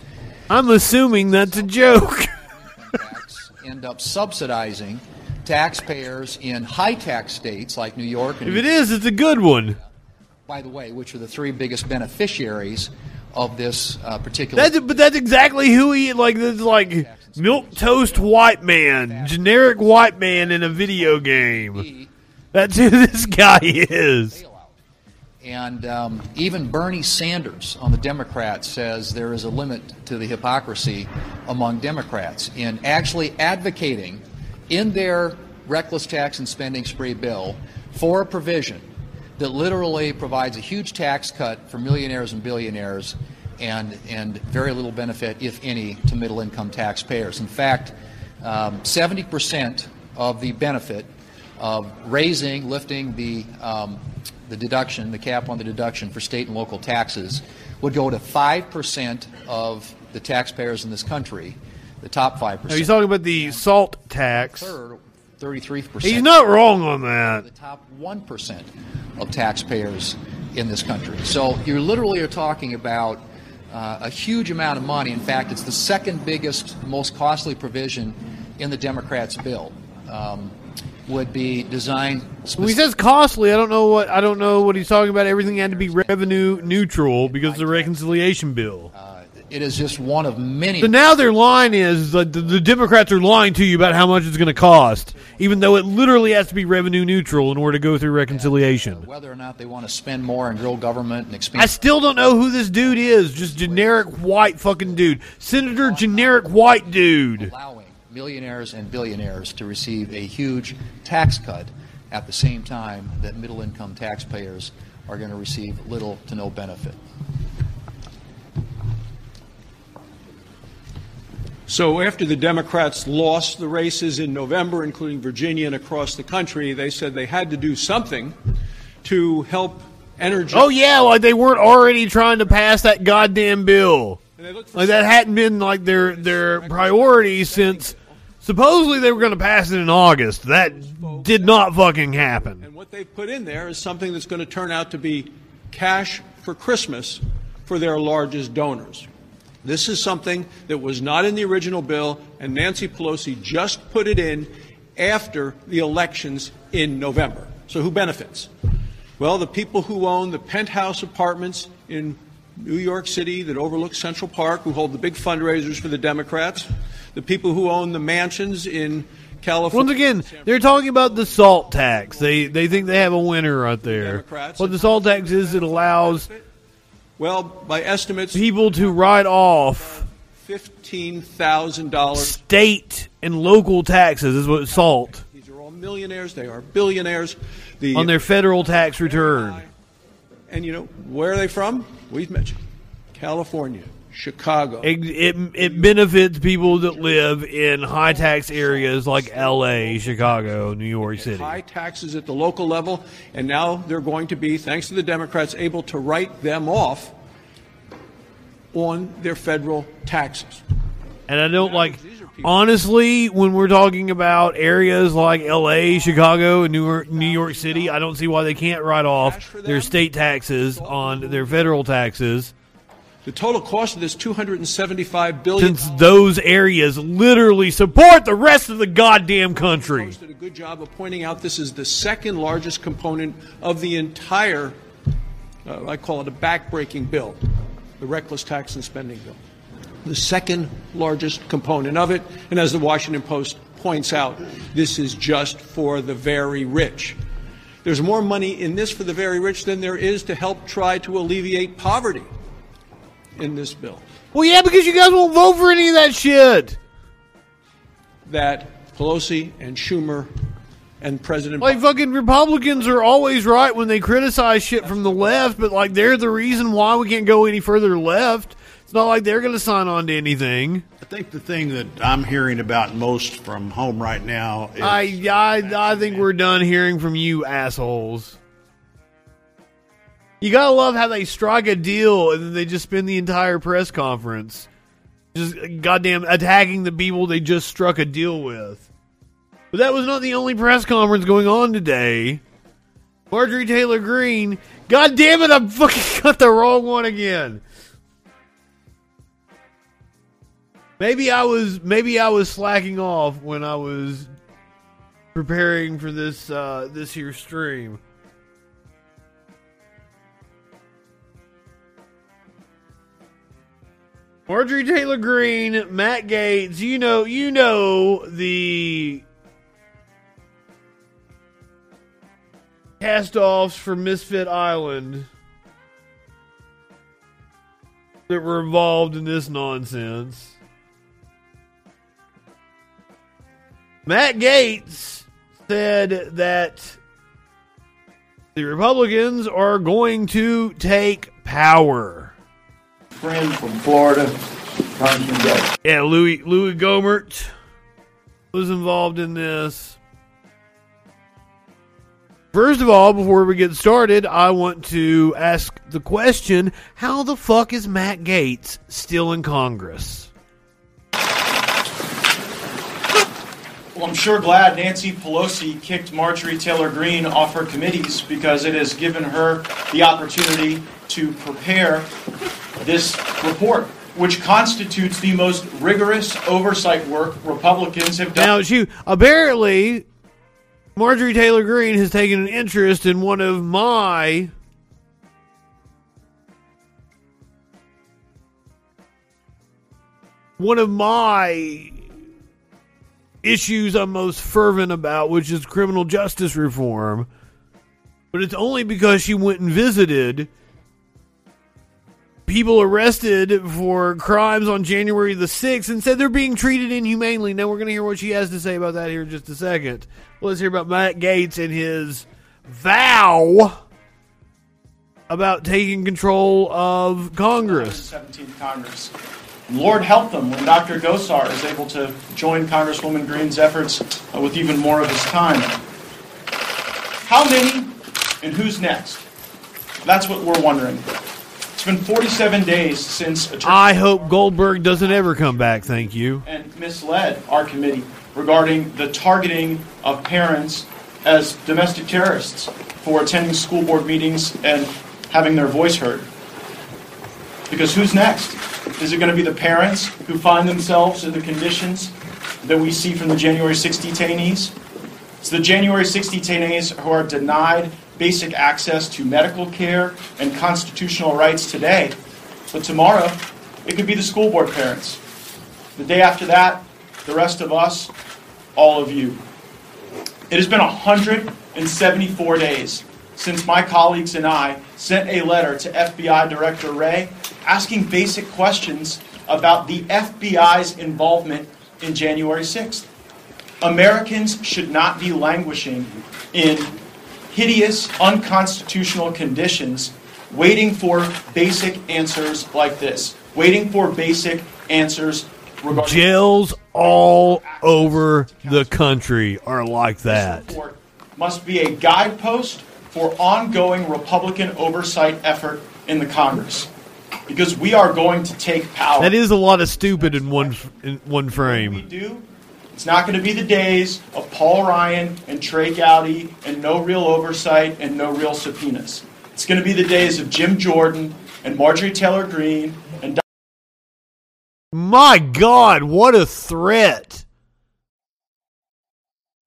I'm assuming that's a joke. end up subsidizing taxpayers in high tax states like New York and If it is, it's a good one. by the way, which are the three biggest beneficiaries of this uh, particular That's but that's exactly who he like. This like milk toast white man, generic white man in a video game. That's who this guy is. And um, even Bernie Sanders on the Democrats says there is a limit to the hypocrisy among Democrats in actually advocating in their reckless tax and spending spree bill for a provision that literally provides a huge tax cut for millionaires and billionaires and, and very little benefit, if any, to middle income taxpayers. In fact, um, 70% of the benefit of raising, lifting the, um, the deduction, the cap on the deduction for state and local taxes, would go to 5% of the taxpayers in this country, the top 5%. Now, he's talking about the salt tax. Third, 33%. He's not wrong on that. The top 1% of taxpayers in this country. So you literally are talking about uh, a huge amount of money. In fact, it's the second biggest, most costly provision in the Democrats' bill. Um, would be designed When he says costly, I don't know what I don't know what he's talking about. Everything had to be revenue neutral because of the reconciliation bill. It is just one of many. So now their line is that the, the Democrats are lying to you about how much it's going to cost, even though it literally has to be revenue neutral in order to go through uh, reconciliation. whether or not they want to spend more and grow government and expand. I still don't know who this dude is. Just generic white fucking dude. Senator generic white dude. allowing millionaires and billionaires to receive a huge tax cut at the same time that middle income taxpayers are going to receive little to no benefit. So after the Democrats lost the races in November, including Virginia and across the country, they said they had to do something to help energy. Oh yeah, like they weren't already trying to pass that goddamn bill. Like that hadn't been like their their priority since supposedly they were going to pass it in August. That did not fucking happen. And what they've put in there is something that's going to turn out to be cash for Christmas for their largest donors. This is something that was not in the original bill, and Nancy Pelosi just put it in after the elections in November. So who benefits? Well, the people who own the penthouse apartments in New York City that overlook Central Park, who hold the big fundraisers for the Democrats, the people who own the mansions in California. Once again, they're talking about the salt tax. They they think they have a winner right there. What the salt tax is, it allows Well, by estimates, people to write off fifteen thousand dollars. state and local taxes. Is what salt These are all millionaires. They are billionaires. The on their federal tax return. and you know where are they from? We've mentioned California, Chicago. It, it it benefits people that live in high tax areas like L.A., Chicago, New York City. high taxes at the local level, and now they're going to be, thanks to the Democrats, able to write them off on their federal taxes. And I don't like, honestly, when we're talking about areas like L.A., Chicago, and New York, New York City, I don't see why they can't write off their state taxes on their federal taxes. The total cost of this 275 billion. Since those areas literally support the rest of the goddamn country. did a good job of pointing out this is the second largest component of the entire, uh, I call it a backbreaking bill, the reckless tax and spending bill. The second largest component of it, and as the Washington Post points out, this is just for the very rich. There's more money in this for the very rich than there is to help try to alleviate poverty in this bill. Well, yeah, because you guys won't vote for any of that shit. That Pelosi and Schumer and President Like fucking Republicans are always right when they criticize shit from the left, but like they're the reason why we can't go any further left. It's not like they're going to sign on to anything. I think the thing that I'm hearing about most from home right now is I, I I think we're done hearing from you assholes. You gotta love how they strike a deal and then they just spend the entire press conference just goddamn attacking the people they just struck a deal with. But that was not the only press conference going on today. Marjorie Taylor Greene, god damn it, I fucking got the wrong one again. Maybe I was maybe I was slacking off when I was preparing for this uh, this here stream. Marjorie Taylor Greene, Matt Gaetz, you know, you know the cast-offs from Misfit Island that were involved in this nonsense. Matt Gaetz said that the Republicans are going to take power. Friend from Florida, Congressman Gaetz. Yeah, Louis Louis Gohmert was involved in this. First of all, before we get started, I want to ask the question: How the fuck is Matt Gaetz still in Congress? Well, I'm sure glad Nancy Pelosi kicked Marjorie Taylor Greene off her committees because it has given her the opportunity to prepare this report, which constitutes the most rigorous oversight work Republicans have done. Now, she apparently Marjorie Taylor Greene has taken an interest in one of my one of my issues I'm most fervent about, which is criminal justice reform. But it's only because she went and visited people arrested for crimes on January the 6th and said they're being treated inhumanely. Now we're going to hear what she has to say about that here in just a second. Let's hear about Matt Gaetz and his vow about taking control of Congress. 17th Congress. Lord help them when Dr. Gosar is able to join Congresswoman Greene's efforts uh, with even more of his time. How many and who's next? That's what we're wondering. It's been 47 days since Attorney I hope Goldberg doesn't ever come back, thank you. and misled our committee regarding the targeting of parents as domestic terrorists for attending school board meetings and having their voice heard. Because who's next? Is it going to be the parents who find themselves in the conditions that we see from the January 6 detainees? It's the January 6 detainees who are denied basic access to medical care and constitutional rights today. But tomorrow, it could be the school board parents. The day after that, the rest of us, all of you. It has been 174 days since my colleagues and I sent a letter to FBI Director Wray asking basic questions about the FBI's involvement in January 6th. Americans should not be languishing in hideous, unconstitutional conditions waiting for basic answers like this, waiting for basic answers regarding. Jails all over the country are like that. report must be a guidepost for ongoing Republican oversight effort in the Congress. Because we are going to take power. That is a lot of stupid in one in one frame. We do. It's not going to be the days of Paul Ryan and Trey Gowdy and no real oversight and no real subpoenas. It's going to be the days of Jim Jordan and Marjorie Taylor Greene and. My God, what a threat.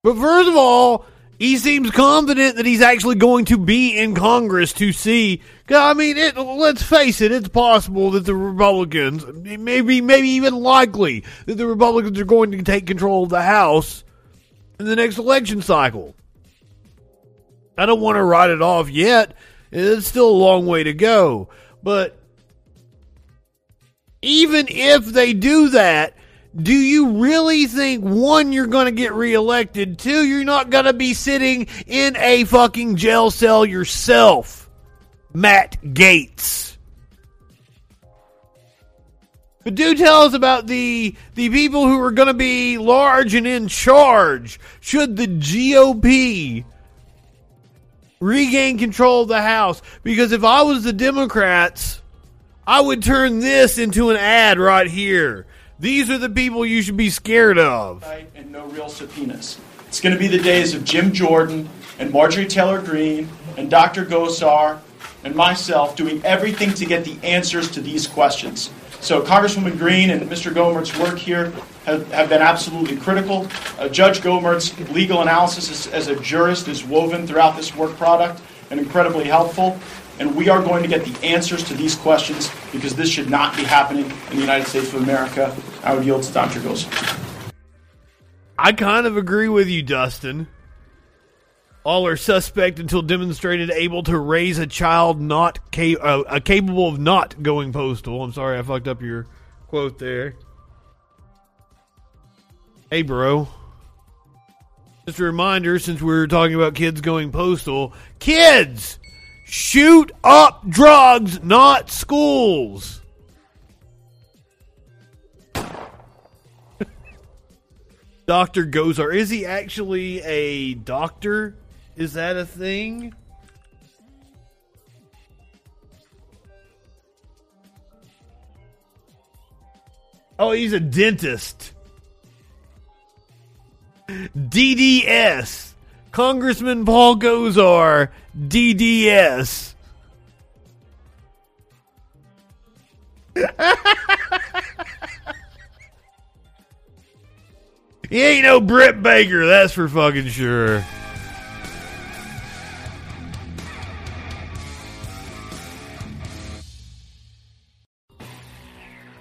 But first of all, he seems confident that he's actually going to be in Congress to see. I mean, it, let's face it, it's possible that the Republicans, maybe, maybe even likely, that the Republicans are going to take control of the House in the next election cycle. I don't want to write it off yet. It's still a long way to go. But even if they do that, do you really think one, you're going to get reelected? Two, you're not going to be sitting in a fucking jail cell yourself, Matt Gaetz? But do tell us about the the people who are going to be large and in charge. Should the GOP regain control of the House? Because if I was the Democrats, I would turn this into an ad right here. These are the people you should be scared of. And no real subpoenas. It's going to be the days of Jim Jordan and Marjorie Taylor Greene and Dr. Gosar and myself doing everything to get the answers to these questions. So, Congresswoman Greene and Mr. Gohmert's work here have, have been absolutely critical. Uh, Judge Gohmert's legal analysis is, as a jurist is woven throughout this work product and incredibly helpful. And we are going to get the answers to these questions because this should not be happening in the United States of America. I would yield to Dr. Gosar. I kind of agree with you, Dustin. All are suspect until demonstrated able to raise a child not ca- uh, uh, capable of not going postal. I'm sorry, I fucked up your quote there. Hey, bro. Just a reminder, since we were talking about kids going postal, kids shoot up drugs, not schools. Dr. Gosar. Is he actually a doctor? Is that a thing? Oh, he's a dentist. DDS. Congressman Paul Gosar. DDS. He ain't no Britt Baker, that's for fucking sure.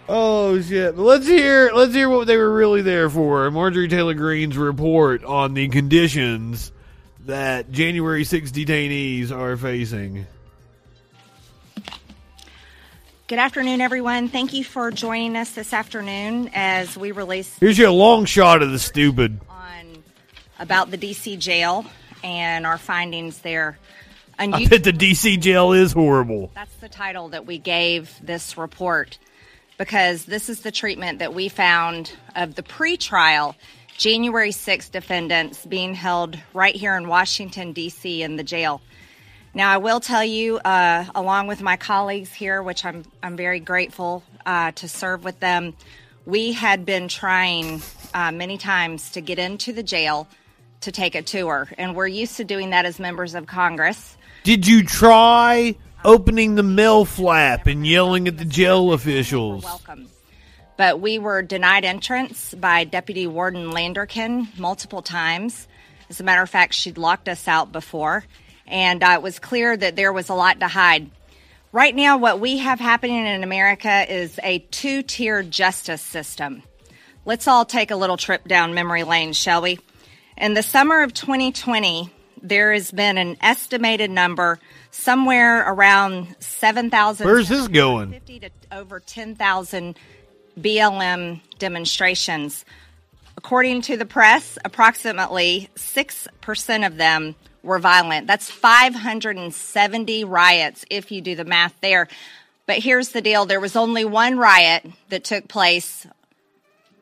Oh shit! Let's hear let's hear what they were really there for. Marjorie Taylor Greene's report on the conditions that January 6 detainees are facing. Good afternoon, everyone. Thank you for joining us this afternoon as we release Here's your long shot of the stupid. On about the DC jail and our findings there. And I bet the DC jail is horrible. That's the title that we gave this report because this is the treatment that we found of the pretrial January 6 defendants being held right here in Washington, D.C., in the jail. Now, I will tell you, uh, along with my colleagues here, which I'm, I'm very grateful uh, to serve with them, we had been trying uh, many times to get into the jail to take a tour. And we're used to doing that as members of Congress. Did you try opening the mail flap and yelling at the jail officials? But we were denied entrance by Deputy Warden Landerkin multiple times. As a matter of fact, she'd locked us out before, and uh, it was clear that there was a lot to hide. Right now, what we have happening in America is a two tier justice system. Let's all take a little trip down memory lane, shall we? In the summer of 2020, there has been an estimated number somewhere around 7,000 Where's this going? 50 to over 10,000 BLM demonstrations. According to the press, approximately 6% of them were violent. That's 570 riots if you do the math there. But here's the deal there was only one riot that took place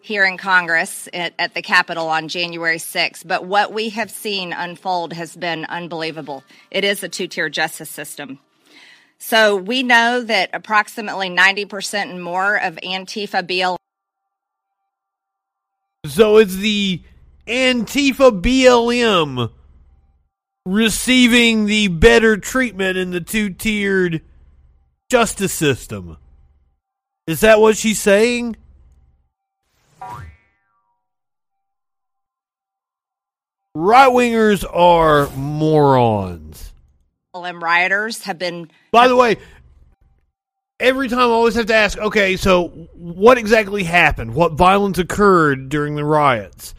here in Congress at, at the Capitol on January 6th. But what we have seen unfold has been unbelievable. It is a two tier justice system. So we know that approximately 90% and more of Antifa BLM. So is the Antifa BLM receiving the better treatment in the two tiered justice system. Is that what she's saying? Right wingers are morons. BLM rioters have been By the way, every time I always have to ask, okay, so what exactly happened? What violence occurred during the riots?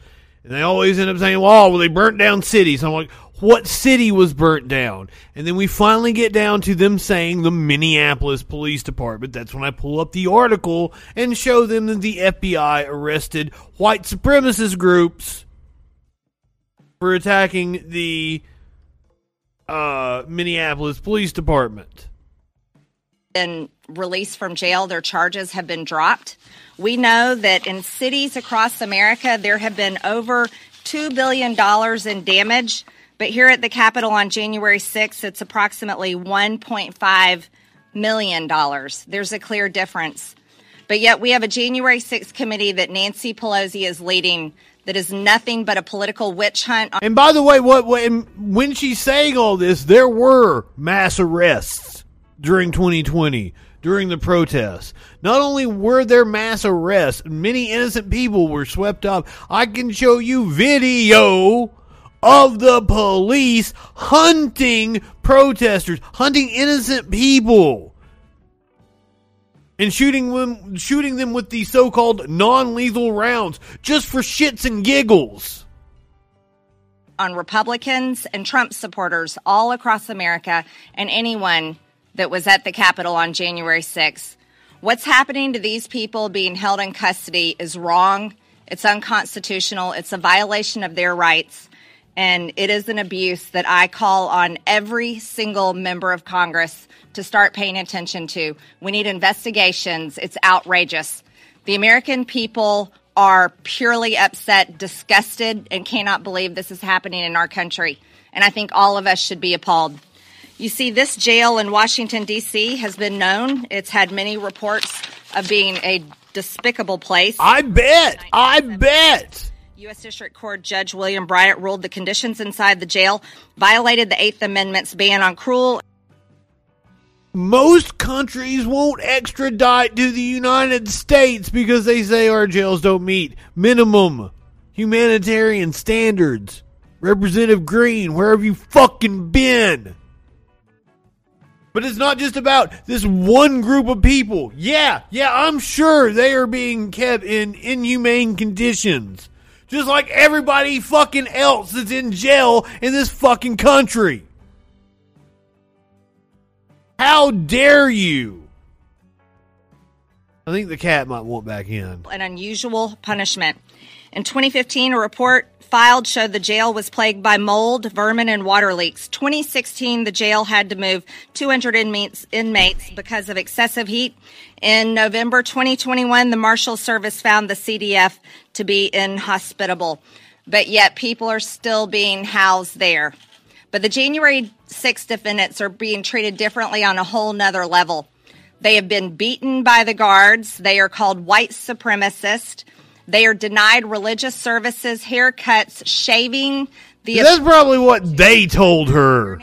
And they always end up saying, well, well they burnt down cities. I'm like, what city was burnt down? And then we finally get down to them saying the Minneapolis Police Department. That's when I pull up the article and show them that the FBI arrested white supremacist groups for attacking the uh, Minneapolis Police Department. been released from jail. Their charges have been dropped. We know that in cities across America, there have been over $2 billion in damage. But here at the Capitol on January 6th, it's approximately $1.5 million. There's a clear difference. But yet we have a January 6th committee that Nancy Pelosi is leading that is nothing but a political witch hunt. And by the way, what when, when she's saying all this, there were mass arrests during 2020 during the protests. Not only were there mass arrests, many innocent people were swept up. I can show you video of the police hunting protesters, hunting innocent people. And shooting them, shooting them with the so-called non-lethal rounds, just for shits and giggles. on Republicans and Trump supporters all across America and anyone that was at the Capitol on January 6th. What's happening to these people being held in custody is wrong. It's unconstitutional. It's a violation of their rights. And it is an abuse that I call on every single member of Congress to start paying attention to. We need investigations. It's outrageous. The American people are purely upset, disgusted, and cannot believe this is happening in our country. And I think all of us should be appalled. You see, this jail in Washington, D.C. has been known. It's had many reports of being a despicable place. I bet. I bet. U.S. District Court Judge William Bryant ruled the conditions inside the jail violated the Eighth Amendment's ban on cruel Most countries won't extradite to the United States because they say our jails don't meet minimum humanitarian standards. Representative Greene, where have you fucking been? But it's not just about this one group of people. Yeah, yeah, I'm sure they are being kept in inhumane conditions. Just like everybody fucking else that's in jail in this fucking country. How dare you? I think the cat might want back in. an unusual punishment. In 2015, a report filed showed the jail was plagued by mold, vermin, and water leaks. 2016, the jail had to move 200 inmates, inmates because of excessive heat. In November 2021, the Marshal Service found the CDF to be inhospitable, but yet people are still being housed there. But the January 6 defendants are being treated differently on a whole nother level. They have been beaten by the guards. They are called white supremacists. They are denied religious services, haircuts, shaving. The That's probably what they told her.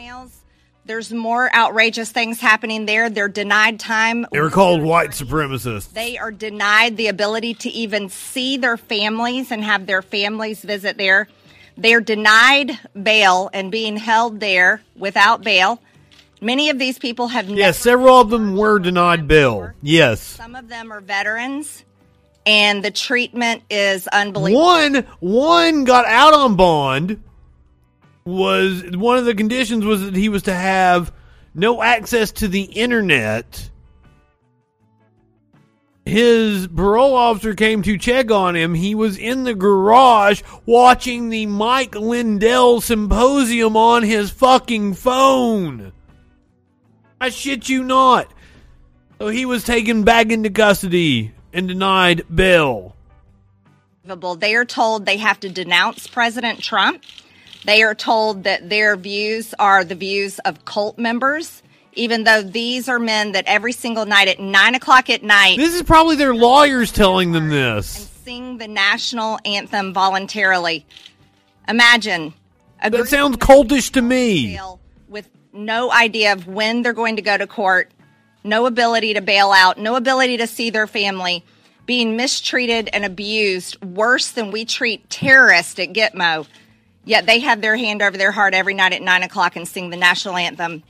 there's more outrageous things happening there. They're denied time. They were called white supremacists. They are denied the ability to even see their families and have their families visit there. They are denied bail and being held there without bail. Many of these people have never Yes, several of them were denied bail. Yes. Some of them are veterans, and the treatment is unbelievable. One one got out on bond was one of the conditions was that he was to have no access to the internet. His parole officer came to check on him. He was in the garage watching the Mike Lindell symposium on his fucking phone. I shit you not. So he was taken back into custody and denied bail. They are told they have to denounce President Trump. They are told that their views are the views of cult members, even though these are men that every single night at nine o'clock at night This is probably their lawyers telling them this. sing the national anthem voluntarily. Imagine a That sounds coldish to me. with no idea of when they're going to go to court, no ability to bail out, no ability to see their family, being mistreated and abused worse than we treat terrorists at Gitmo. Yet they have their hand over their heart every night at nine o'clock and sing the national anthem.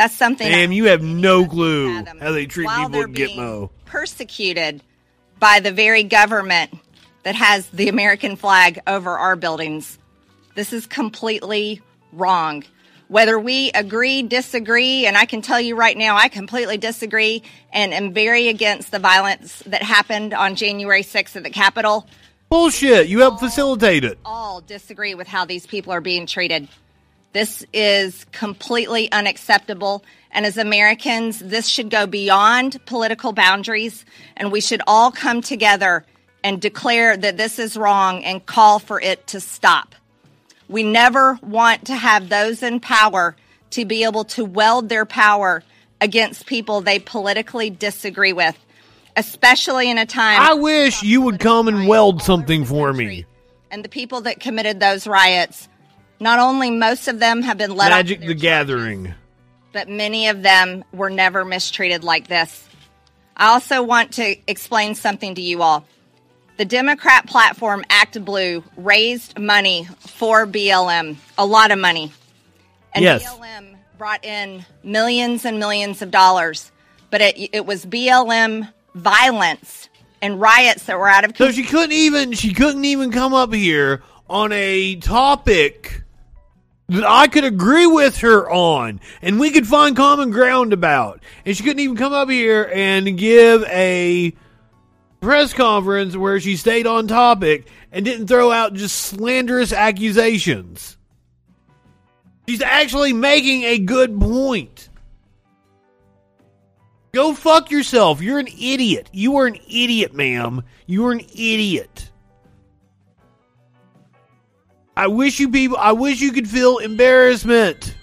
That's something. Damn, you have no clue how they treat people at Gitmo. persecuted by the very government that has the American flag over our buildings. This is completely wrong. Whether we agree, disagree, and I can tell you right now, I completely disagree and am very against the violence that happened on January 6th at the Capitol. Bullshit. You help facilitate it. All disagree with how these people are being treated. This is completely unacceptable. And as Americans, this should go beyond political boundaries, and we should all come together and declare that this is wrong and call for it to stop. We never want to have those in power to be able to weld their power against people they politically disagree with, especially in a time. I wish you would come and weld something for me. and the people that committed those riots, not only most of them have been let Magic the Gathering. but many of them were never mistreated like this. I also want to explain something to you all. The Democrat platform Act Blue raised money for BLM, a lot of money. And Yes. BLM brought in millions and millions of dollars, but it, it was BLM violence and riots that were out of control. So she couldn't even she couldn't even come up here on a topic that I could agree with her on and we could find common ground about. And she couldn't even come up here and give a press conference where she stayed on topic and didn't throw out just slanderous accusations. She's actually making a good point. Go fuck yourself. You're an idiot. You are an idiot, ma'am. You are an idiot. I wish you people I wish you could feel embarrassment.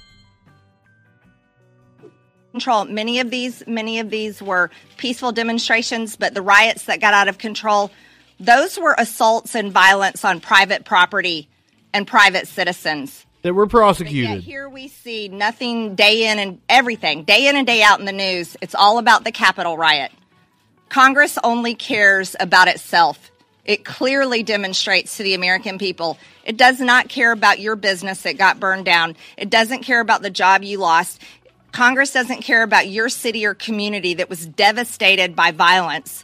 control. Many of these, many of these were peaceful demonstrations, but the riots that got out of control, those were assaults and violence on private property and private citizens. That were prosecuted. here we see nothing day in and everything, day in and day out in the news. It's all about the Capitol riot. Congress only cares about itself. It clearly demonstrates to the American people it does not care about your business that got burned down. It doesn't care about the job you lost. Congress doesn't care about your city or community that was devastated by violence.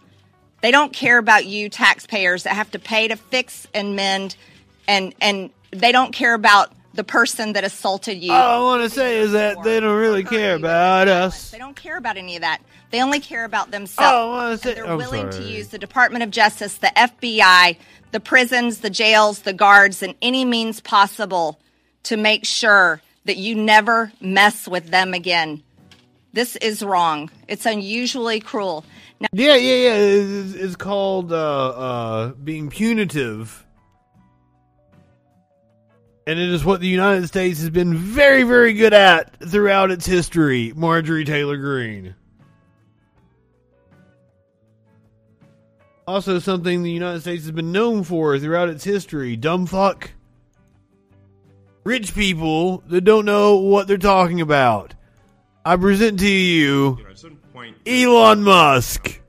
They don't care about you taxpayers that have to pay to fix and mend and and they don't care about the person that assaulted you. All I want to say is that they don't really care about us. They don't care about any of that. They only care about themselves. Oh, I say- And they're I'm willing to use the Department of Justice, the FBI, the prisons, the jails, the guards, and any means possible to make sure that you never mess with them again. This is wrong. It's unusually cruel. Now, Yeah, yeah, yeah. It's, it's called uh, uh, being punitive. And it is what the United States has been very, very good at throughout its history. Marjorie Taylor Greene. Also, something the United States has been known for throughout its history dumb fuck. Rich people that don't know what they're talking about. I present to you Elon Musk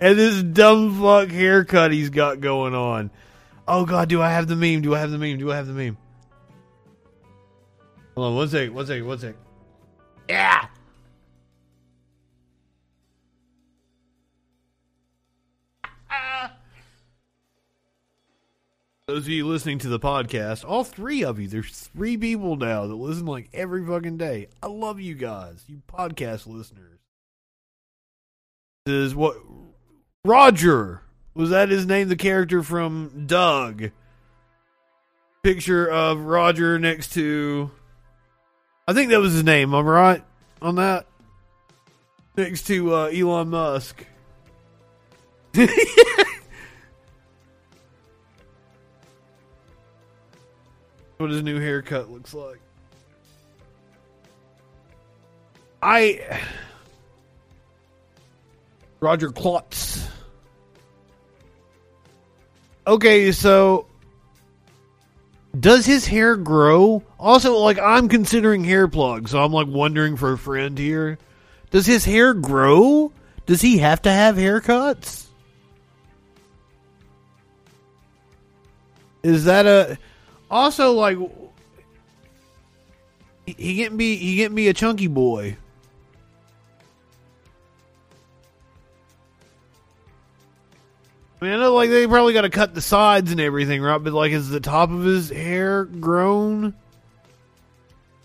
and this dumb fuck haircut he's got going on. Oh god, do I have the meme? Do I have the meme? Do I have the meme? Hold on, one second, one second, one second. Yeah. Uh. Those of you listening to the podcast, all three of you, there's three people now that listen like every fucking day. I love you guys, you podcast listeners. This is what Roger was that his name? The character from Doug. Picture of Roger next to. I think that was his name. I'm right on that. Next to uh, Elon Musk. what his new haircut looks like. I Roger Klotz. Okay, so does his hair grow? Also, like I'm considering hair plugs, so I'm like wondering for a friend here. Does his hair grow? Does he have to have haircuts? Is that a Also, like, he- getting me he getting me a chunky boy. I mean, I know like they probably got to cut the sides and everything, right? But like, is the top of his hair grown,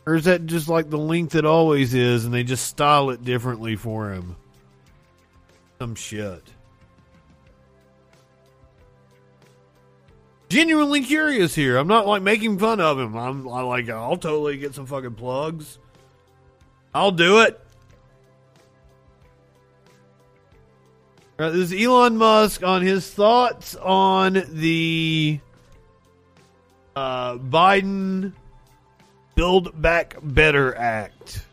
or is that just like the length it always is, and they just style it differently for him? Some shit. Genuinely curious here. I'm not like making fun of him. I'm I like I'll totally get some fucking plugs. I'll do it. Right, this is Elon Musk on his thoughts on the uh, Biden Build Back Better Act.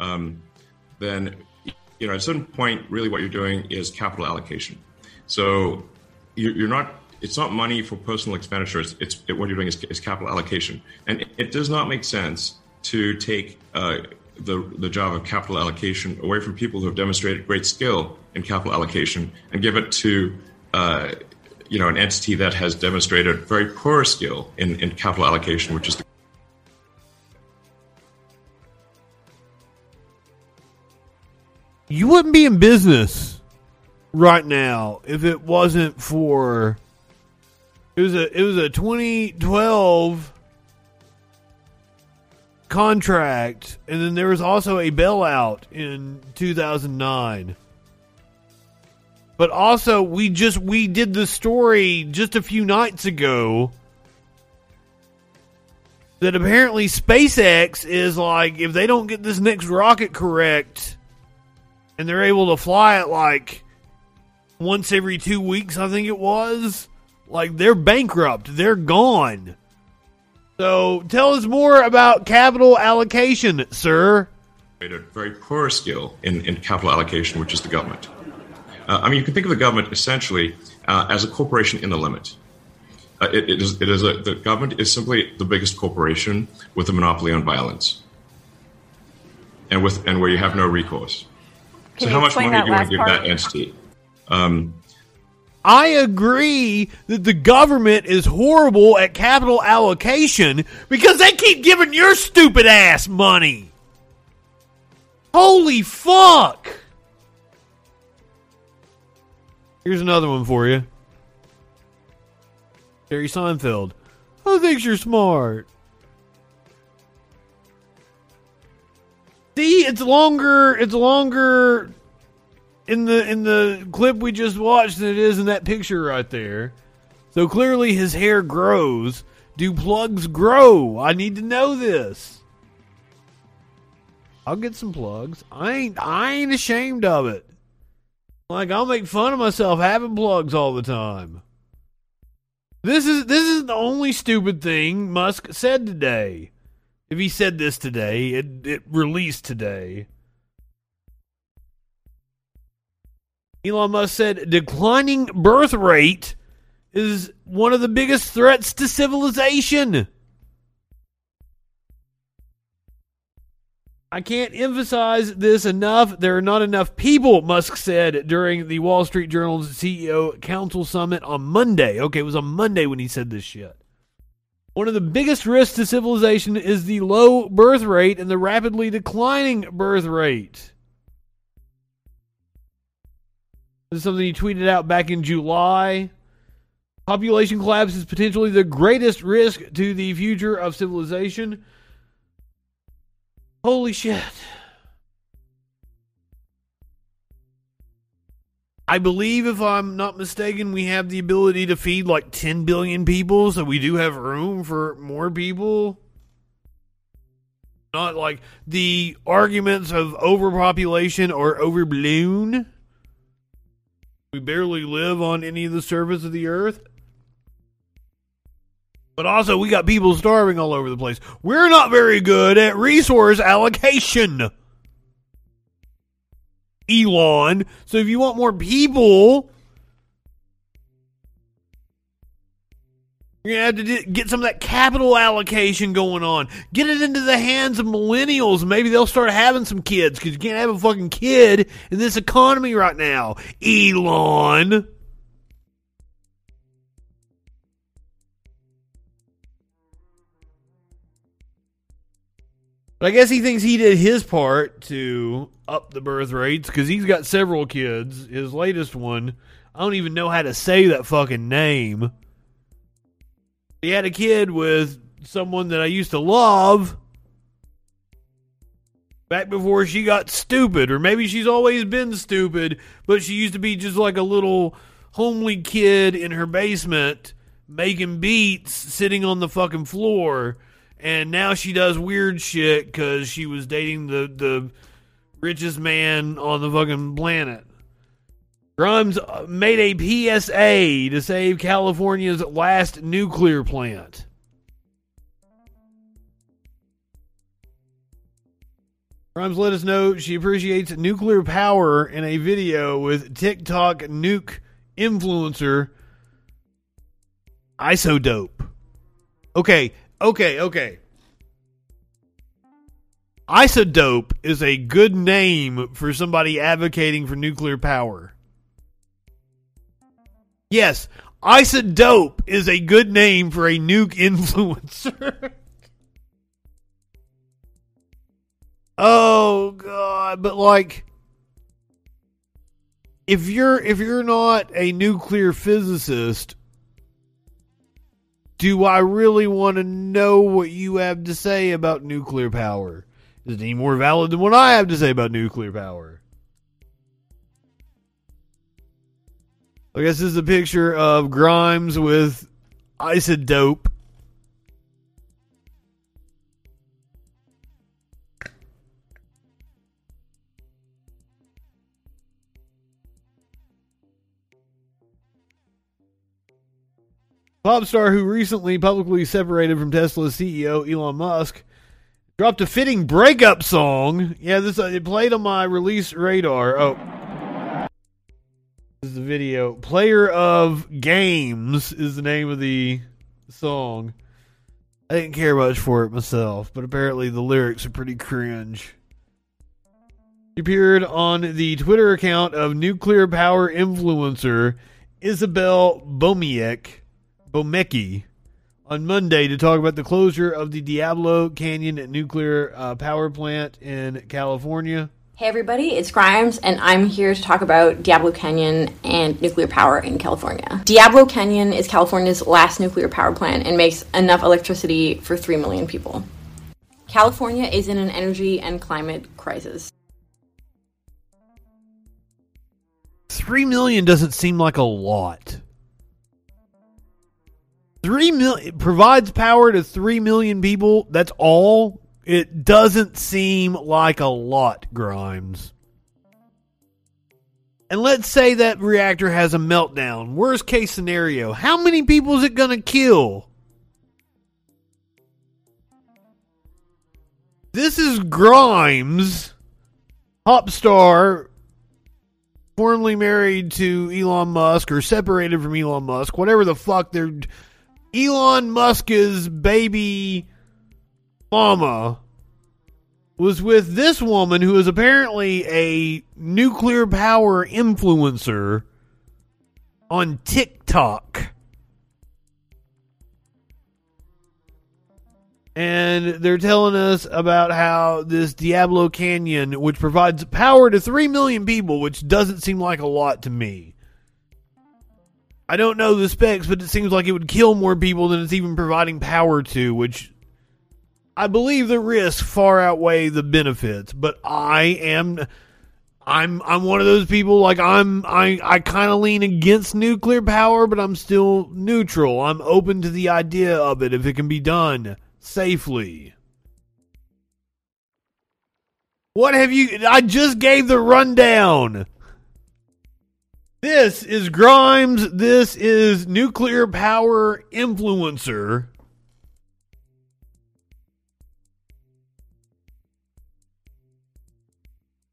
um, then you know at certain point, really, what you're doing is capital allocation. So you're, not. It's not money for personal expenditures. It's it, what you're doing is, is capital allocation, and it, it does not make sense to take uh, the the job of capital allocation away from people who have demonstrated great skill in capital allocation and give it to uh, you know an entity that has demonstrated very poor skill in, in capital allocation, which is the You wouldn't be in business right now if it wasn't for it was a it was a 2012 contract and then there was also a bailout in 2009 but also we just we did the story just a few nights ago that apparently SpaceX is like if they don't get this next rocket correct and they're able to fly it like once every two weeks, I think it was. Like they're bankrupt, they're gone. So tell us more about capital allocation, sir. A very poor skill in, in capital allocation, which is the government. Uh, I mean, you can think of the government essentially uh, as a corporation in the limit. Uh, it, it is, it is a, the government is simply the biggest corporation with a monopoly on violence, and with and where you have no recourse. Can so, how much money do you want to give part? that entity? Um, I agree that the government is horrible at capital allocation because they keep giving your stupid ass money. Holy fuck! Here's another one for you. Jerry Seinfeld. Who thinks you're smart? See, it's longer. It's longer in the in the clip we just watched than it is in that picture right there. So clearly his hair grows. Do plugs grow? I need to know this. I'll get some plugs. I ain't I ain't ashamed of it. Like I'll make fun of myself having plugs all the time. This is this is the only stupid thing Musk said today. If he said this today, it it released today. Elon Musk said declining birth rate is one of the biggest threats to civilization. I can't emphasize this enough. There are not enough people, Musk said during the Wall Street Journal's CEO Council Summit on Monday. Okay, it was on Monday when he said this shit. One of the biggest risks to civilization is the low birth rate and the rapidly declining birth rate. This is something he tweeted out back in July. Population collapse is potentially the greatest risk to the future of civilization. Holy shit. I believe, if I'm not mistaken, we have the ability to feed like 10 billion people, so we do have room for more people. Not like the arguments of overpopulation or overblown. We barely live on any of the surface of the earth. But also, we got people starving all over the place. We're not very good at resource allocation. Elon. So if you want more people, You're going to have to get some of that capital allocation going on. Get it into the hands of millennials. Maybe they'll start having some kids because you can't have a fucking kid in this economy right now, Elon. But I guess he thinks he did his part to up the birth rates because he's got several kids. His latest one, I don't even know how to say that fucking name. He had a kid with someone that I used to love back before she got stupid, or maybe she's always been stupid, but she used to be just like a little homely kid in her basement making beats sitting on the fucking floor and now she does weird shit because she was dating the the richest man on the fucking planet. Grimes uh, made a PSA to save California's last nuclear plant. Grimes let us know she appreciates nuclear power in a video with TikTok nuke influencer Isodope. Okay, okay, okay. Isodope is a good name for somebody advocating for nuclear power. Yes, Isodope is a good name for a nuke influencer. oh god, but like if you're if you're not a nuclear physicist, do I really want to know what you have to say about nuclear power? Is it any more valid than what I have to say about nuclear power? I guess this is a picture of Grimes with isodope. Pop star who recently publicly separated from Tesla's CEO Elon Musk dropped a fitting breakup song. Yeah, this uh, it played on my release radar. Oh, is the video. Player of Games is the name of the song. I didn't care much for it myself, but apparently the lyrics are pretty cringe. He appeared on the Twitter account of nuclear power influencer Isabel Bomiek Bomecki on Monday to talk about the closure of the Diablo Canyon nuclear uh, power plant in California. Hey everybody, it's Grimes, and I'm here to talk about Diablo Canyon and nuclear power in California. Diablo Canyon is California's last nuclear power plant and makes enough electricity for 3 million people. California is in an energy and climate crisis. Three million doesn't seem like a lot. Three million provides power to three million people. That's all. It doesn't seem like a lot, Grimes. And let's say that reactor has a meltdown. Worst case scenario, how many people is it going to kill? This is Grimes, pop star, formerly married to Elon Musk or separated from Elon Musk, whatever the fuck they're Elon Musk's baby mama was with this woman who is apparently a nuclear power influencer on TikTok. And they're telling us about how this Diablo Canyon, which provides power to 3 million people, which doesn't seem like a lot to me, I don't know the specs, but it seems like it would kill more people than it's even providing power to, which I believe the risks far outweigh the benefits. But I am I'm I'm one of those people like I'm I I kind of lean against nuclear power, but I'm still neutral. I'm open to the idea of it if it can be done safely. What have you I just gave the rundown. This is Grimes. This is nuclear power influencer.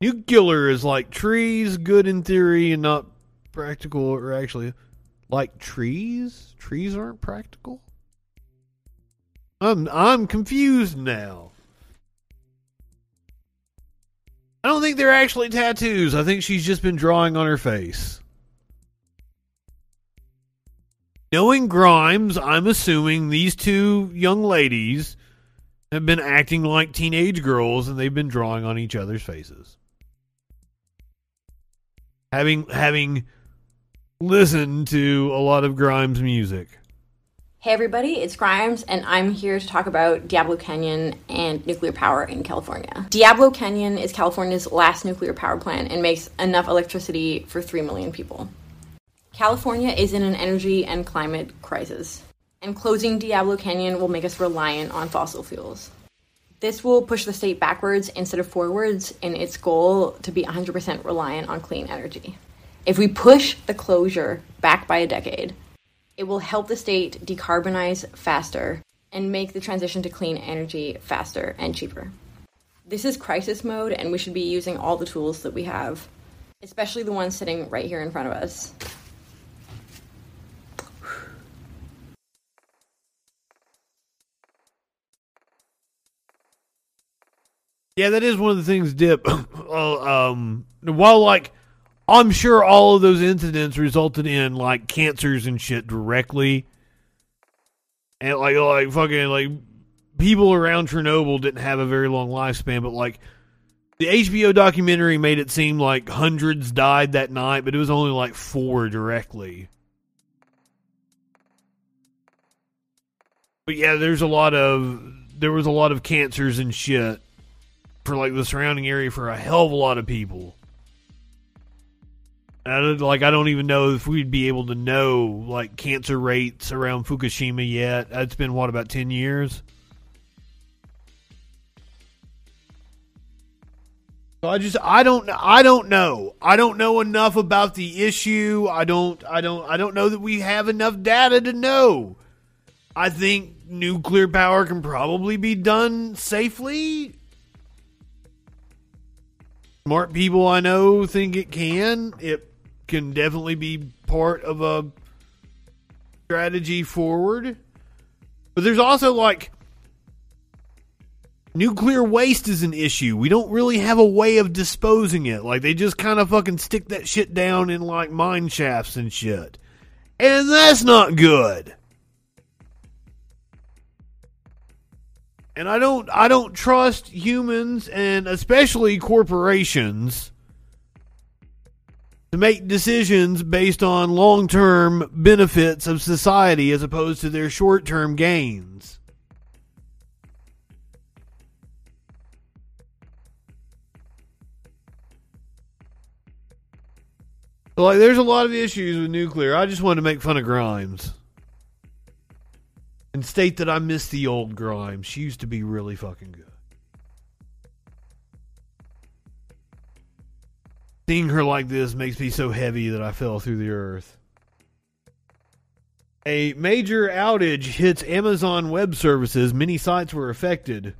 Nuclear is like trees, good in theory and not practical, or actually, like trees. Trees aren't practical. I'm I'm confused now. I don't think they're actually tattoos. I think she's just been drawing on her face. Knowing Grimes, I'm assuming these two young ladies have been acting like teenage girls and they've been drawing on each other's faces. Having having listened to a lot of Grimes music. Hey everybody, it's Grimes, and I'm here to talk about Diablo Canyon and nuclear power in California. Diablo Canyon is California's last nuclear power plant and makes enough electricity for 3 million people. California is in an energy and climate crisis, and closing Diablo Canyon will make us reliant on fossil fuels. This will push the state backwards instead of forwards in its goal to be 100% reliant on clean energy. If we push the closure back by a decade, it will help the state decarbonize faster and make the transition to clean energy faster and cheaper. This is crisis mode, and we should be using all the tools that we have, especially the ones sitting right here in front of us. Yeah, that is one of the things. Dip. well, um, while like, I'm sure all of those incidents resulted in like cancers and shit directly, and like like fucking like people around Chernobyl didn't have a very long lifespan, but like the HBO documentary made it seem like hundreds died that night, but it was only like four directly. But yeah, there's a lot of there was a lot of cancers and shit for like the surrounding area for a hell of a lot of people. I like I don't even know if we'd be able to know like cancer rates around Fukushima yet. It's been what about ten years. So I just I don't I don't know. I don't know enough about the issue. I don't I don't I don't know that we have enough data to know. I think nuclear power can probably be done safely. Smart people I know think it can. It can definitely be part of a strategy forward. But there's also like nuclear waste is an issue. We don't really have a way of disposing it. Like they just kind of fucking stick that shit down in like mine shafts and shit. And that's not good. And I don't I don't trust humans and especially corporations to make decisions based on long-term benefits of society as opposed to their short-term gains. Like there's a lot of issues with nuclear. I just wanted to make fun of Grimes and state that I miss the old Grimes. She used to be really fucking good. Seeing her like this makes me so heavy that I fell through the earth. A major outage hits Amazon Web Services. Many sites were affected.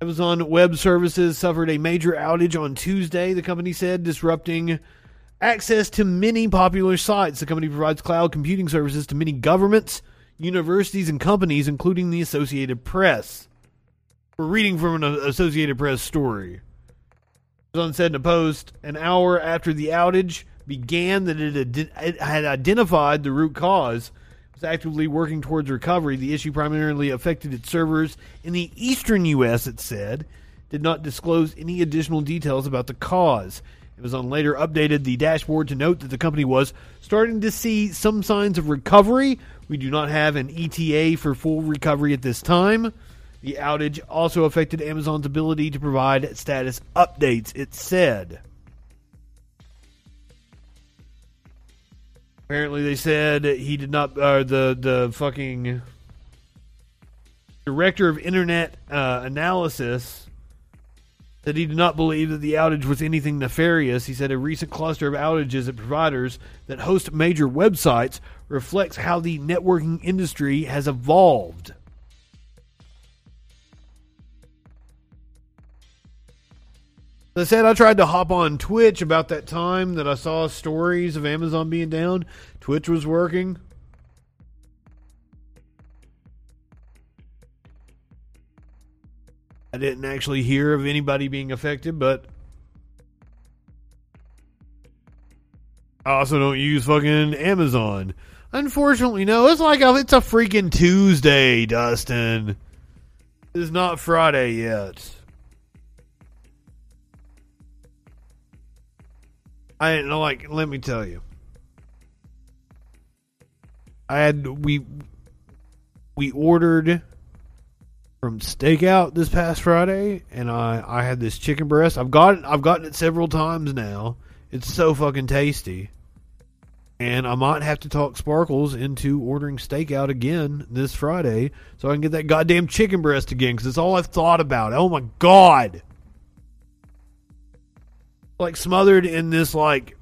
Amazon Web Services suffered a major outage on Tuesday, the company said, disrupting access to many popular sites. The company provides cloud computing services to many governments, universities, and companies, including the Associated Press. We're reading from an Associated Press story. It Amazon said in a post an hour after the outage began that it had identified the root cause was actively working towards recovery. The issue primarily affected its servers in the eastern U.S., it said, did not disclose any additional details about the cause. Amazon later updated the dashboard to note that the company was starting to see some signs of recovery. We do not have an ETA for full recovery at this time. The outage also affected Amazon's ability to provide status updates, it said. Apparently, they said he did not. Uh, the the fucking director of internet uh, analysis said he did not believe that the outage was anything nefarious. He said a recent cluster of outages at providers that host major websites reflects how the networking industry has evolved. I said I tried to hop on Twitch about that time that I saw stories of Amazon being down. Twitch was working. I didn't actually hear of anybody being affected, but I also don't use fucking Amazon. Unfortunately, no. It's like a, it's a freaking Tuesday, Dustin. It's not Friday yet. I know, like. Let me tell you. I had we we ordered from Steak Out this past Friday, and I I had this chicken breast. I've got I've gotten it several times now. It's so fucking tasty. And I might have to talk Sparkles into ordering Steak Out again this Friday so I can get that goddamn chicken breast again because it's all I've thought about. Oh my god! Like smothered in this like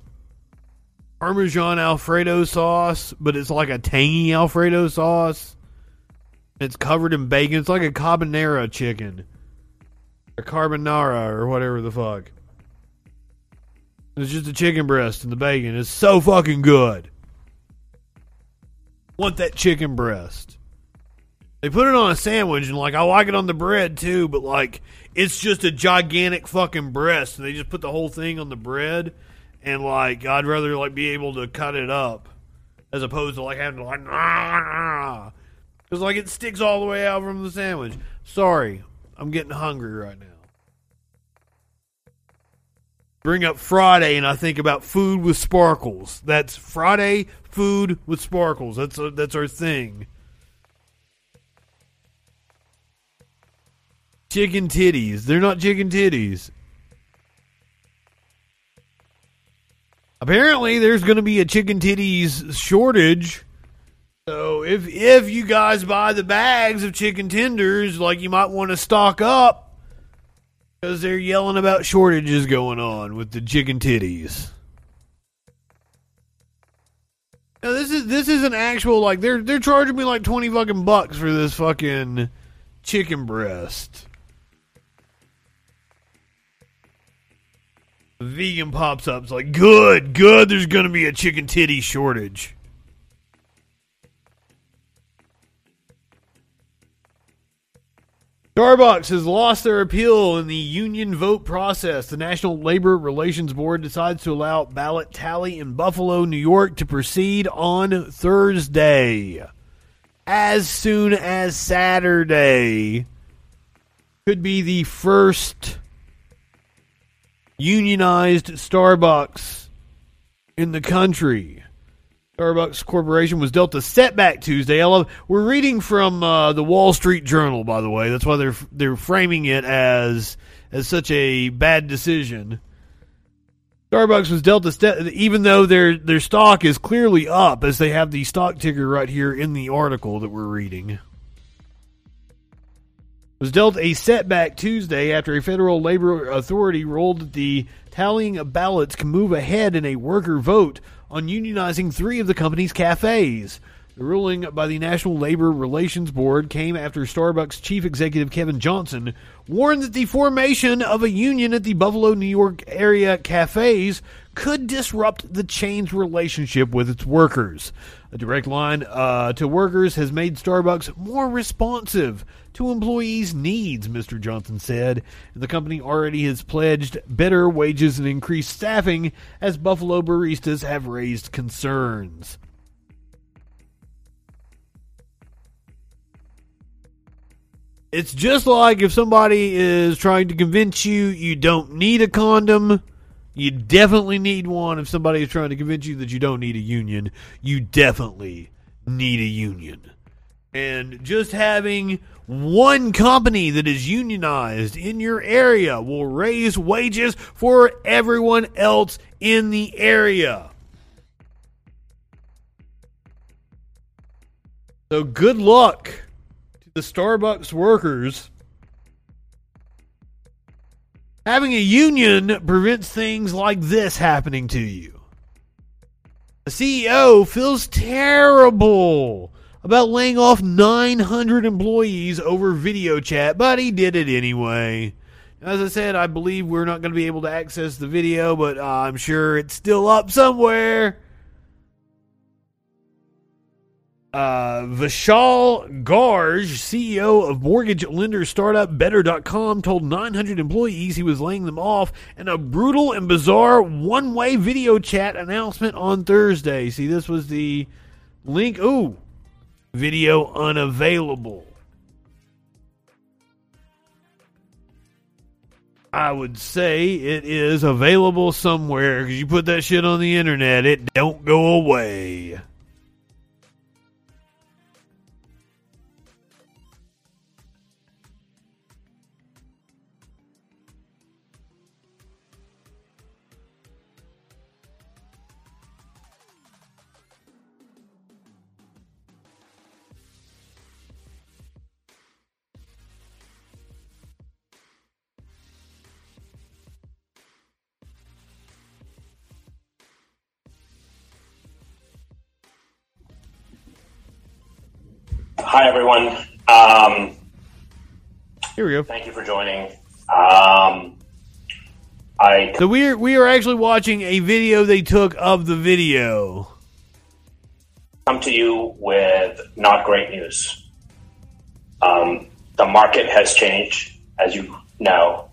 Parmesan Alfredo sauce, but it's like a tangy Alfredo sauce. It's covered in bacon. It's like a carbonara chicken. A carbonara or whatever the fuck. It's just a chicken breast and the bacon. It's so fucking good. Want that chicken breast. They put it on a sandwich and like I like it on the bread too, but like it's just a gigantic fucking breast and they just put the whole thing on the bread and like I'd rather like be able to cut it up as opposed to like having to like because like it sticks all the way out from the sandwich. Sorry, I'm getting hungry right now. Bring up Friday and I think about food with sparkles. That's Friday food with sparkles. That's a, that's our thing. Chicken titties. They're not chicken titties. Apparently, there's going to be a chicken titties shortage. So if if you guys buy the bags of chicken tenders, like you might want to stock up because they're yelling about shortages going on with the chicken titties. Now this is this is an actual like they're they're charging me like twenty fucking bucks for this fucking chicken breast. Vegan pops up. It's like, good, good. There's to be a chicken titty shortage. Starbucks has lost their appeal in the union vote process. The National Labor Relations Board decides to allow ballot tally in Buffalo, New York to proceed on Thursday. As soon as Saturday could be the first unionized Starbucks in the country. Starbucks Corporation was dealt a setback Tuesday. I love. We're reading from uh, the Wall Street Journal, by the way. That's why they're they're framing it as as such a bad decision. Starbucks was dealt a step, even though their their stock is clearly up, as they have the stock ticker right here in the article that we're reading was dealt a setback Tuesday after a federal labor authority ruled that the tallying of ballots can move ahead in a worker vote on unionizing three of the company's cafes. The ruling by the National Labor Relations Board came after Starbucks chief executive Kevin Johnson warned that the formation of a union at the Buffalo, New York area cafes could disrupt the chain's relationship with its workers. A direct line uh, to workers has made Starbucks more responsive to employees' needs, Mr. Johnson said. The company already has pledged better wages and increased staffing as Buffalo baristas have raised concerns. It's just like if somebody is trying to convince you you don't need a condom. You definitely need one if somebody is trying to convince you that you don't need a union. You definitely need a union. And just having one company that is unionized in your area will raise wages for everyone else in the area. So good luck to the Starbucks workers. Having a union prevents things like this happening to you. The CEO feels terrible about laying off 900 employees over video chat, but he did it anyway. As I said, I believe we're not going to be able to access the video, but uh, I'm sure it's still up somewhere. Uh, Vishal Garg, CEO of mortgage lender startup Better.com, told 900 employees he was laying them off in a brutal and bizarre one way video chat announcement on Thursday. See, this was the link. Ooh, video unavailable. I would say it is available somewhere because you put that shit on the internet, it don't go away. Hi, everyone. Um, Here we go. thank you for joining. Um, I So we are we are actually watching a video they took of the video. come to you with not great news. Um, the market has changed, as you know,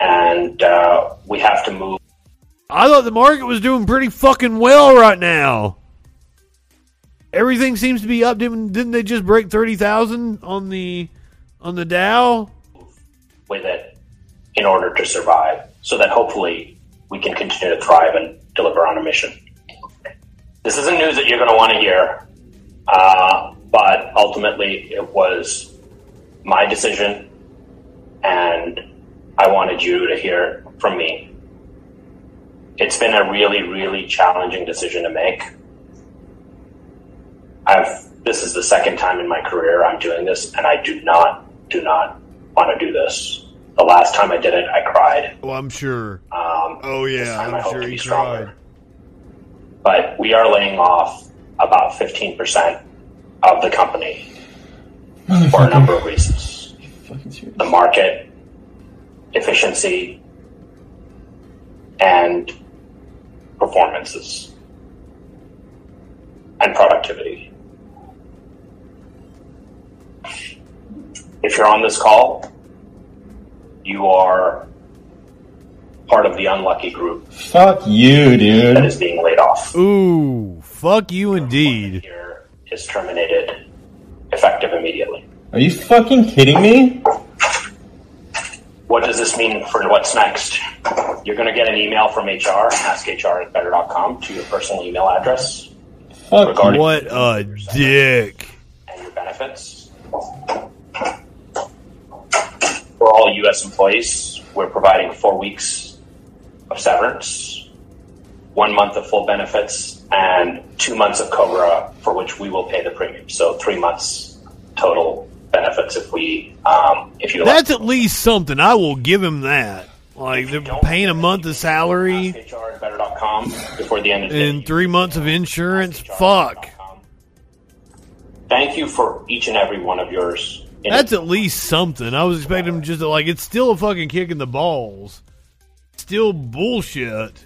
and uh, we have to move. I thought the market was doing pretty fucking well right now. Everything seems to be up. Didn't, didn't they just break thirty thousand on the on the Dow? with it in order to survive so that hopefully we can continue to thrive and deliver on a mission. This isn't news that you're going to want to hear, uh, but ultimately it was my decision and I wanted you to hear from me. It's been a really, really challenging decision to make. I've, this is the second time in my career I'm doing this and I do not, do not want to do this. The last time I did it, I cried. Oh, I'm sure. Um, oh yeah, time I I'm hope sure to be stronger. tried. But we are laying off about 15% of the company for a number of reasons. The market, efficiency, and performances, and productivity. If you're on this call, you are part of the unlucky group Fuck you, dude. that is being laid off. Ooh, fuck you indeed. Is terminated effective immediately. Are you fucking kidding me? What does this mean for what's next? You're going to get an email from HR, askhr at better.com, to your personal email address regarding What a dick. and your benefits. All U.S. employees, we're providing four weeks of severance, one month of full benefits, and two months of COBRA, for which we will pay the premium. So three months total benefits if we, um, if you That's at least something. I will give him that. Like they're paying a month of salary HR before the end of the day. three months of insurance. Fuck. Thank you for each and every one of yours. That's at least something. I was expecting him just to, like it's still a fucking kick in the balls. Still bullshit.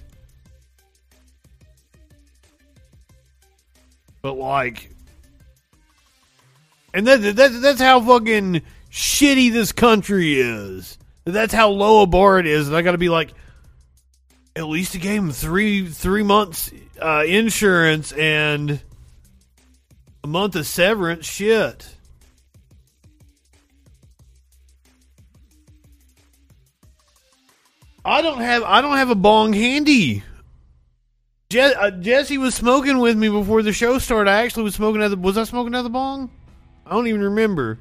But like and that, that that's how fucking shitty this country is. That's how low a bar it is. And I got to be like, at least he gave him three three months uh, insurance and a month of severance. Shit. I don't have I don't have a bong handy. Je- uh, Jesse was smoking with me before the show started. I actually was smoking out the was I smoking out the bong? I don't even remember.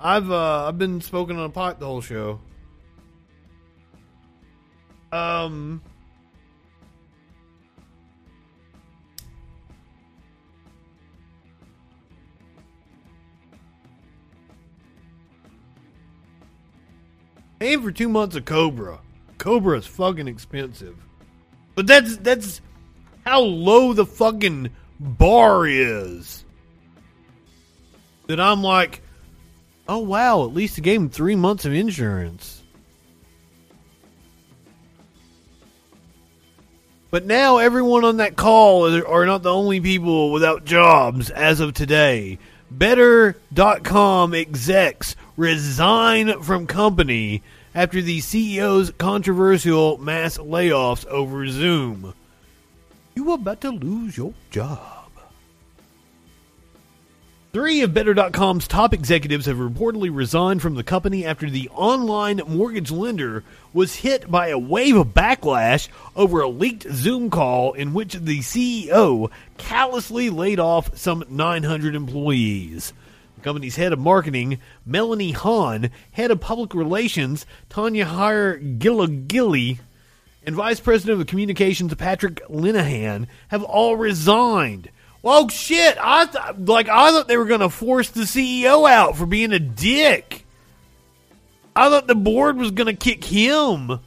I've uh, I've been smoking on a pot the whole show. Um. Paying for two months of Cobra. Cobra is fucking expensive. But that's that's how low the fucking bar is. That I'm like, oh wow, at least he gave him three months of insurance. But now everyone on that call are not the only people without jobs as of today. Better.com execs resign from company after the CEO's controversial mass layoffs over Zoom. You are about to lose your job. Three of Better.com's top executives have reportedly resigned from the company after the online mortgage lender was hit by a wave of backlash over a leaked Zoom call in which the CEO callously laid off some 900 employees. The company's head of marketing, Melanie Hahn, head of public relations, Tanya Hire Gillagilly, and vice president of communications, Patrick Linehan, have all resigned. Well, shit! I th- like I thought they were going to force the CEO out for being a dick. I thought the board was going to kick him.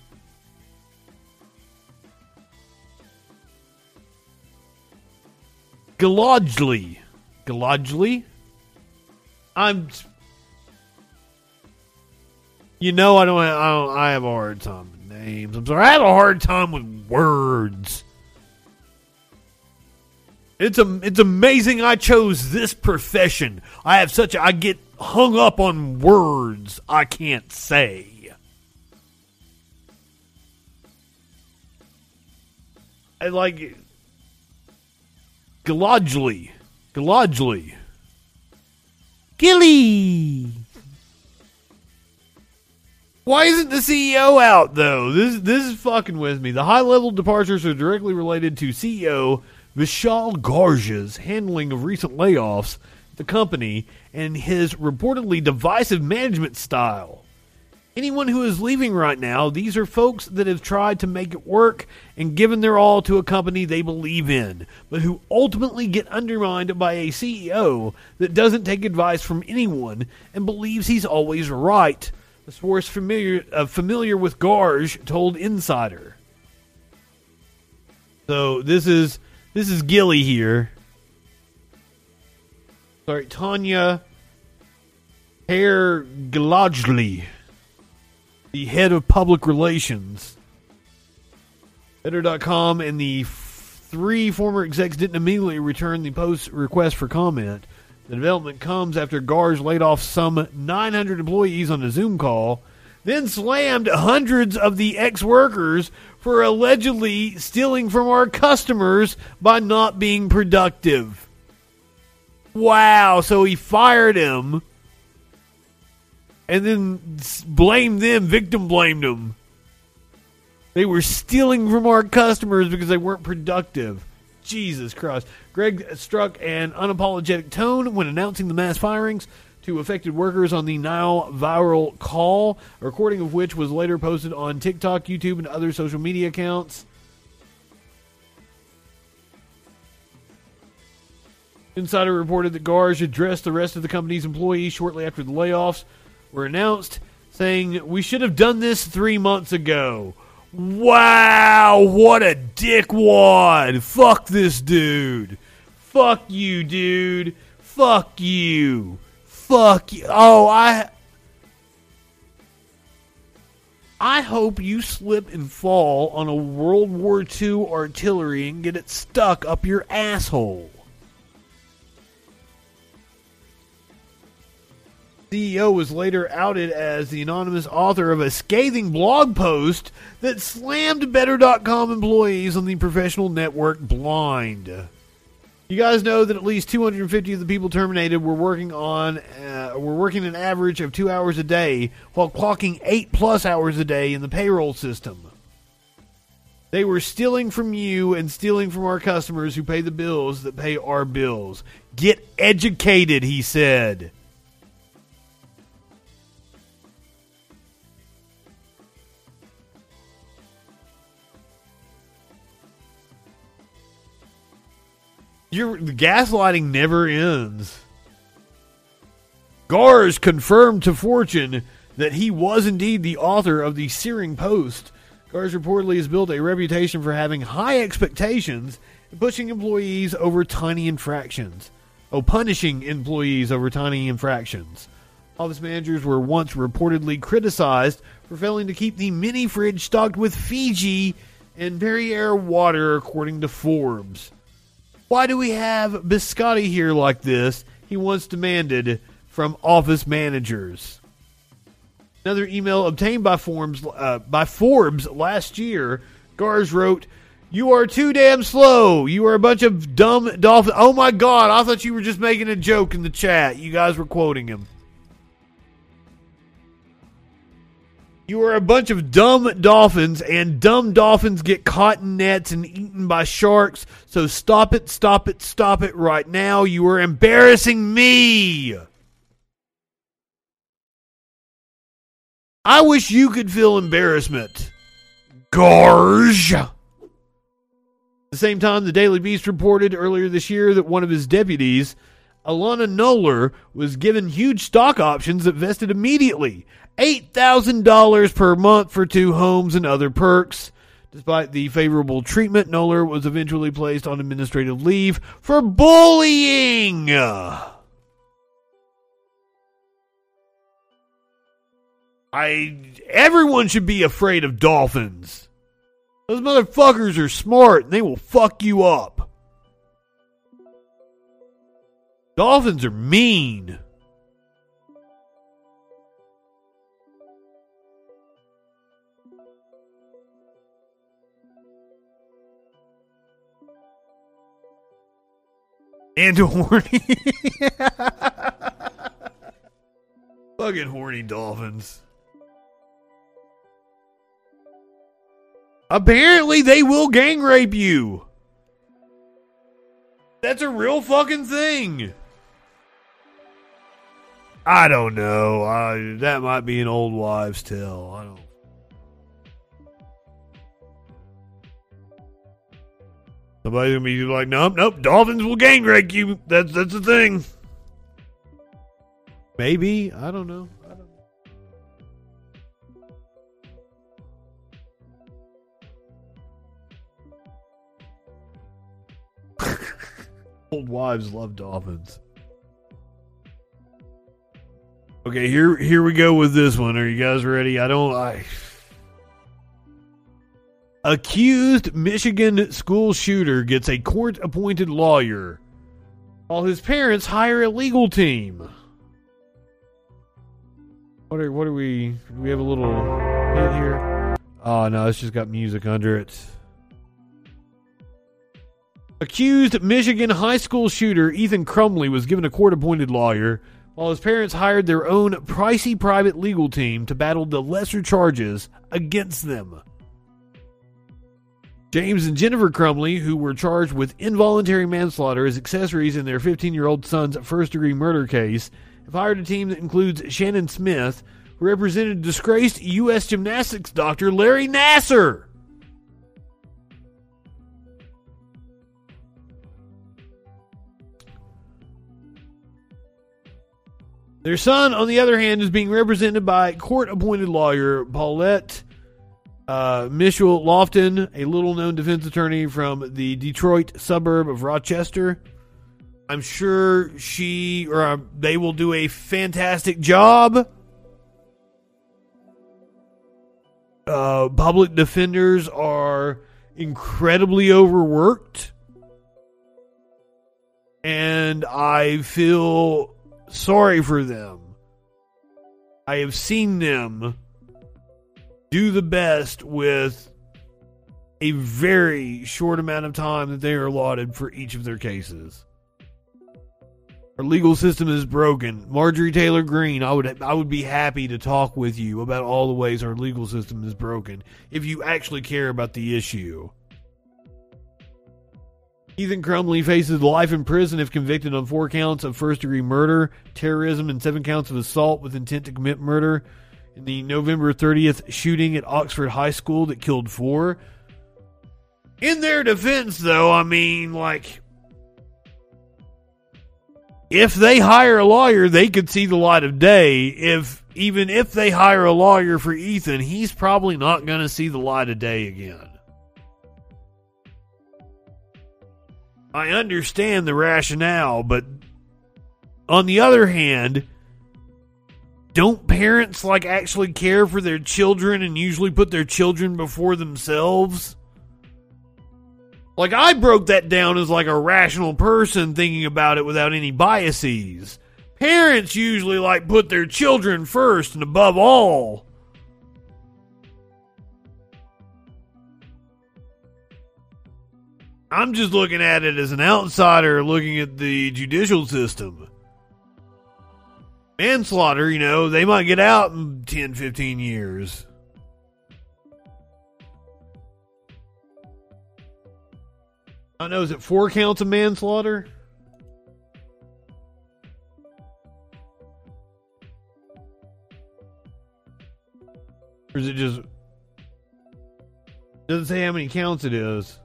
Galodgley. Galodgley? I'm. You know, I don't, I don't. I have a hard time with names. I'm sorry. I have a hard time with words. It's a, it's amazing I chose this profession. I have such a, I get hung up on words I can't say. I like Galodgley. Galodgley. Gilly. Why isn't the CEO out though? This this is fucking with me. The high level departures are directly related to CEO Vishal Garja's handling of recent layoffs the company and his reportedly divisive management style. Anyone who is leaving right now, these are folks that have tried to make it work and given their all to a company they believe in, but who ultimately get undermined by a CEO that doesn't take advice from anyone and believes he's always right. A source familiar uh, familiar with Garj told Insider. So this is this is Gilly here. Sorry, Tanya Hare Glodgley, the head of public relations. Better.com and the three former execs didn't immediately return the post request for comment. The development comes after Garge laid off some 900 employees on a Zoom call, then slammed hundreds of the ex workers for allegedly stealing from our customers by not being productive. Wow, so he fired him and then blame them, victim blamed them. They were stealing from our customers because they weren't productive. Jesus Christ. Garg struck an unapologetic tone when announcing the mass firings to affected workers on the now viral call, a recording of which was later posted on TikTok, YouTube, and other social media accounts. Insider reported that Garge addressed the rest of the company's employees shortly after the layoffs were announced, saying, We should have done this three months ago. Wow, what a dickwad. Fuck this dude. Fuck you, dude. Fuck you. Fuck you. Oh, I. I hope you slip and fall on a World War II artillery and get it stuck up your asshole. CEO was later outed as the anonymous author of a scathing blog post that slammed Better.com employees on the professional network Blind. You guys know that at least 250 of the people terminated were working on uh, were working an average of two hours a day, while clocking eight plus hours a day in the payroll system. They were stealing from you and stealing from our customers who pay the bills that pay our bills. Get educated, he said. Your gaslighting never ends. Gars confirmed to Fortune that he was indeed the author of the searing post. Gars reportedly has built a reputation for having high expectations and pushing employees over tiny infractions. Oh, punishing employees over tiny infractions. Office managers were once reportedly criticized for failing to keep the mini fridge stocked with Fiji and Perrier water, according to Forbes. Why do we have Biscotti here like this? He once demanded from office managers. Another email obtained by Forbes, uh, by Forbes last year, Gars wrote, You are too damn slow. You are a bunch of dumb dolphins. Oh my god, I thought you were just making a joke in the chat. You guys were quoting him. You are a bunch of dumb dolphins, and dumb dolphins get caught in nets and eaten by sharks. So stop it, stop it, stop it right now. You are embarrassing me. I wish you could feel embarrassment. Garge. At the same time, the Daily Beast reported earlier this year that one of his deputies, Alana Noller, was given huge stock options that vested immediately. $8,000 per month for two homes and other perks. Despite the favorable treatment, Noller was eventually placed on administrative leave for bullying. I everyone should be afraid of dolphins. Those motherfuckers are smart and they will fuck you up. Dolphins are mean. And horny. Fucking horny dolphins. Apparently, they will gang rape you. That's a real fucking thing. I don't know. I, that might be an old wives' tale. I don't. Somebody's gonna be like, nope, nope. Dolphins will gang rape you. That's that's the thing. Maybe I don't know. I don't Old wives love dolphins. Okay, here here we go with this one. Are you guys ready? I don't I Accused Michigan school shooter gets a court appointed lawyer while his parents hire a legal team. What are what are we do we have a little hit here? Oh no, it's just got music under it. Accused Michigan high school shooter Ethan Crumbley was given a court appointed lawyer while his parents hired their own pricey private legal team to battle the lesser charges against them. James and Jennifer Crumbley, who were charged with involuntary manslaughter as accessories in their 15 year old son's first degree murder case, have hired a team that includes Shannon Smith, who represented disgraced U.S. gymnastics doctor Larry Nassar. Their son, on the other hand, is being represented by court appointed lawyer Paulette uh, Michelle Loftin, a little known defense attorney from the Detroit suburb of Rochester. I'm sure she or uh, they will do a fantastic job. Uh, public defenders are incredibly overworked. And I feel sorry for them. I have seen them do the best with a very short amount of time that they are allotted for each of their cases. Our legal system is broken. Marjorie Taylor Greene, I would I would be happy to talk with you about all the ways our legal system is broken if you actually care about the issue. Ethan Crumbley faces life in prison if convicted on four counts of first degree murder, terrorism, and seven counts of assault with intent to commit murder the November 30th shooting at Oxford High School that killed four. In their defense, though, I mean, like, if they hire a lawyer, they could see the light of day. If even if they hire a lawyer for Ethan, he's probably not going to see the light of day again. I understand the rationale, but on the other hand, don't parents like actually care for their children and usually put their children before themselves? Like I broke that down as like a rational person thinking about it without any biases. Parents usually like put their children first and above all. I'm just looking at it as an outsider looking at the judicial system. Manslaughter, you know, they might get out in 10, 15 years. I know, is it four counts of manslaughter? Or is it just. Doesn't say how many counts it is.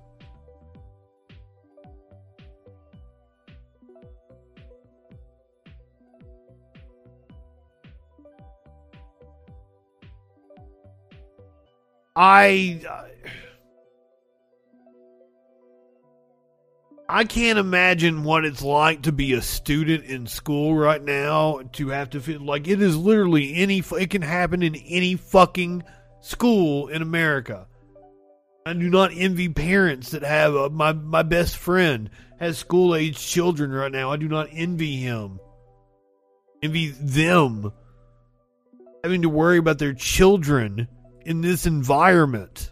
I. I can't imagine what it's like to be a student in school right now to have to feel like it is literally any it can happen in any fucking school in America. I do not envy parents that have a, my my best friend has school age children right now. I do not envy him. Envy them having to worry about their children in this environment.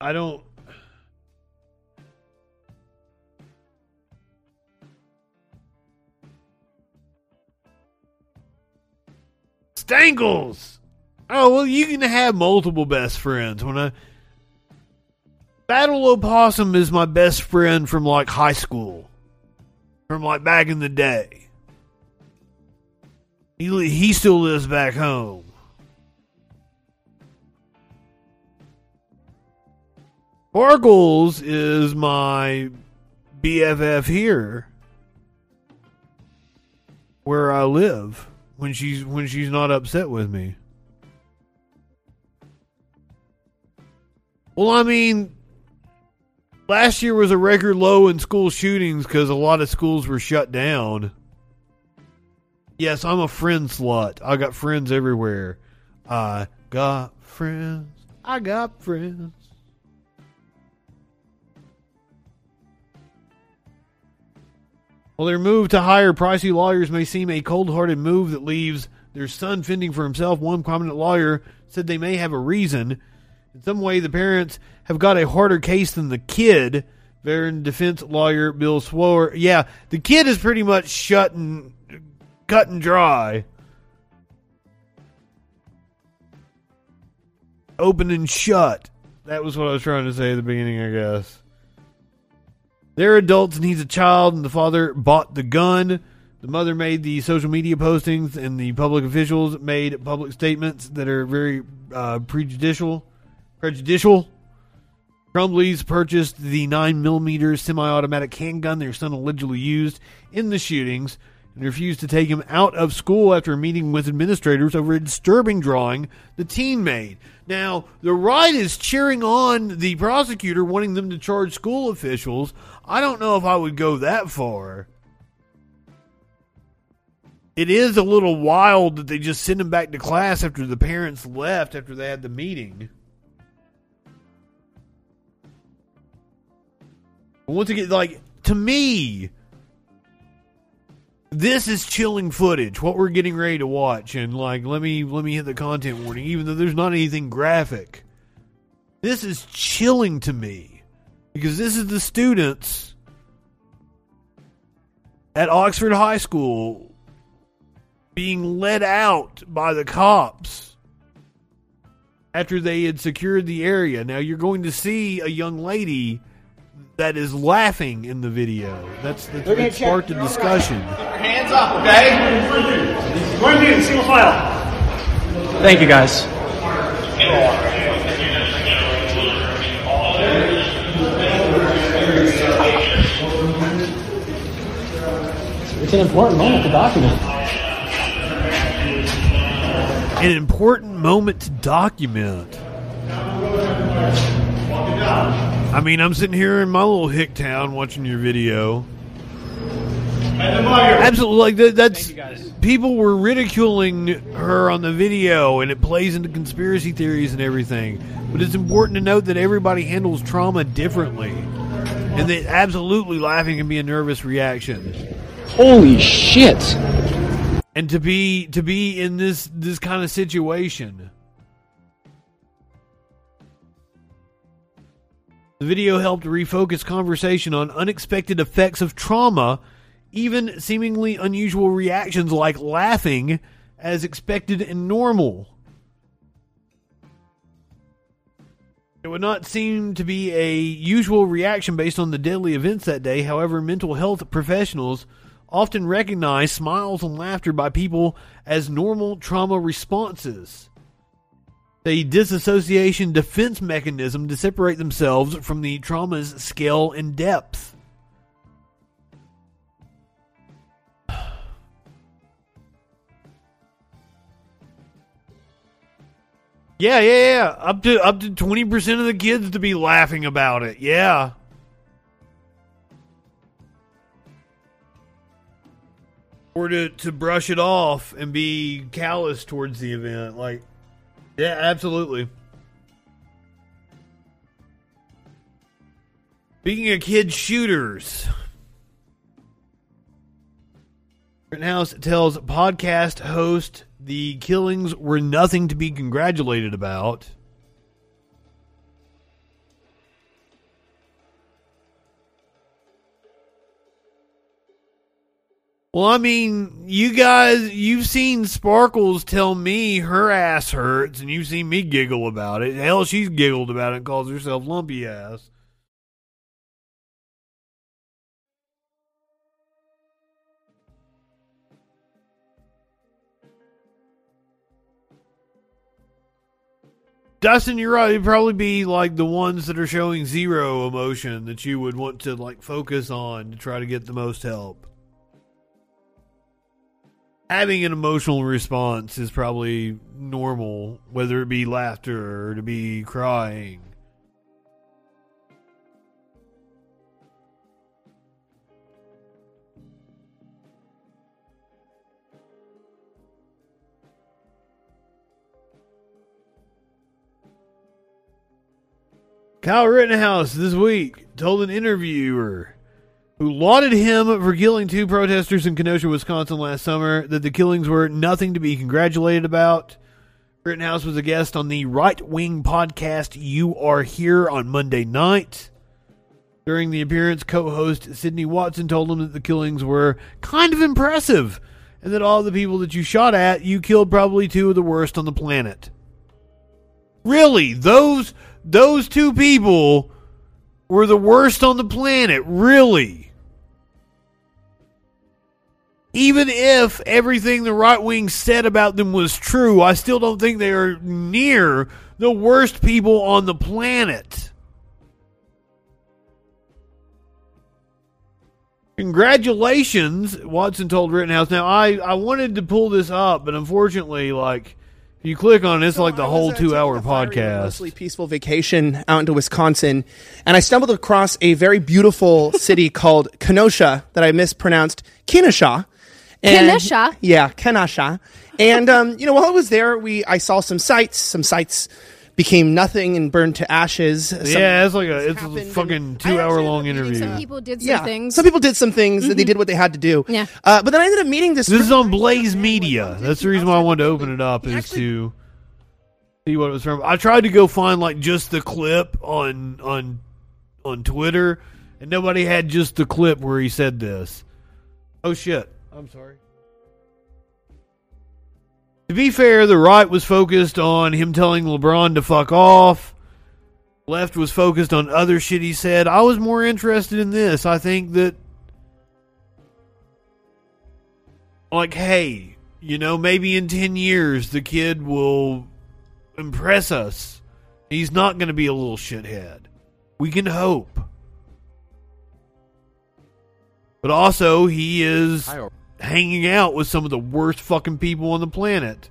I don't. Stangles. Oh well, you can have multiple best friends. When I Battle Opossum is my best friend from like high school, from like back in the day. He he still lives back home. Sparkles is my BFF here, where I live when she's when she's not upset with me. Well, I mean, last year was a record low in school shootings because a lot of schools were shut down. Yes, I'm a friend slut. I got friends everywhere. I got friends. I got friends. While their move to hire pricey lawyers may seem a cold hearted move that leaves their son fending for himself, one prominent lawyer said they may have a reason. In some way, the parents have got a harder case than the kid. Veteran defense lawyer Bill Swor. Yeah, the kid is pretty much shut and cut and dry. Open and shut. That was what I was trying to say at the beginning, I guess. They're adults and he's a child, and the father bought the gun. The mother made the social media postings, and the public officials made public statements that are very uh, prejudicial. Prejudicial. Crumbley's purchased the 9mm semi automatic handgun their son allegedly used in the shootings and refused to take him out of school after a meeting with administrators over a disturbing drawing the teen made. Now, the right is cheering on the prosecutor, wanting them to charge school officials. I don't know if I would go that far. It is a little wild that they just send him back to class after the parents left after they had the meeting. Once again, like, to me, this is chilling footage what we're getting ready to watch and like let me let me hit the content warning even though there's not anything graphic. This is chilling to me because this is the students at Oxford High School being led out by the cops after they had secured the area. Now you're going to see a young lady that is laughing in the video. That's that's what sparked a discussion. Hands up, okay? One minute, single file. Thank you, guys. It's an important moment to document. An important moment to document. I mean, I'm sitting here in my little hick town watching your video. Absolutely, like that, that's people were ridiculing her on the video, and it plays into conspiracy theories and everything. But it's important to note that everybody handles trauma differently, and that absolutely laughing can be a nervous reaction. Holy shit! and to be to be in this this kind of situation. The video helped refocus conversation on unexpected effects of trauma, even seemingly unusual reactions like laughing as expected and normal. It would not seem to be a usual reaction based on the deadly events that day. However, mental health professionals often recognize smiles and laughter by people as normal trauma responses. A disassociation defense mechanism to separate themselves from the trauma's scale and depth. Yeah, yeah, yeah. Up to up to twenty percent of the kids to be laughing about it. Yeah. Or to, to brush it off and be callous towards the event. Like Yeah, absolutely. Speaking of kid shooters, Rittenhouse tells podcast host the killings were nothing to be congratulated about. Well, I mean, you guys, you've seen Sparkles tell me her ass hurts, and you've seen me giggle about it. Hell, she's giggled about it and calls herself lumpy ass. Dustin, you're right. It'd probably be like the ones that are showing zero emotion that you would want to like focus on to try to get the most help. Having an emotional response is probably normal, whether it be laughter or to be crying. Kyle Rittenhouse this week told an interviewer who lauded him for killing two protesters in Kenosha, Wisconsin last summer that the killings were nothing to be congratulated about. Rittenhouse was a guest on the right wing podcast You Are Here on Monday night. During the appearance, co host Sydney Watson told him that the killings were kind of impressive and that all the people that you shot at, you killed probably two of the worst on the planet. Really? Those those two people were the worst on the planet, really. Even if everything the right wing said about them was true, I still don't think they are near the worst people on the planet. Congratulations, Watson told Rittenhouse. Now, I, I wanted to pull this up, but unfortunately, like, if you click on it, it's like the whole uh, two hour podcast. mostly peaceful vacation out into Wisconsin, and I stumbled across a very beautiful city called Kenosha that I mispronounced Kenosha. And- Kenosha? Yeah, Kenosha. And um, you know, while I was there, we I saw some sites. Some sites became nothing and burned to ashes. Some- yeah, it's like a it's a fucking two hour long interview. Some people did some yeah, things. some people did some things that they did what they had to do. Yeah. Uh, but then I ended up meeting this. This is on Blaze Media. That's the reason why I wanted to open it up is to see what it was from. I tried to go find like just the clip on on on Twitter, and nobody had just the clip where he said this. Oh shit! I'm sorry. To be fair, the right was focused on him telling LeBron to fuck off. Left was focused on other shit he said. I was more interested in this. I think that like, hey, you know, maybe in 10 years the kid will impress us. He's not going to be a little shithead. We can hope. But also, he is hanging out with some of the worst fucking people on the planet.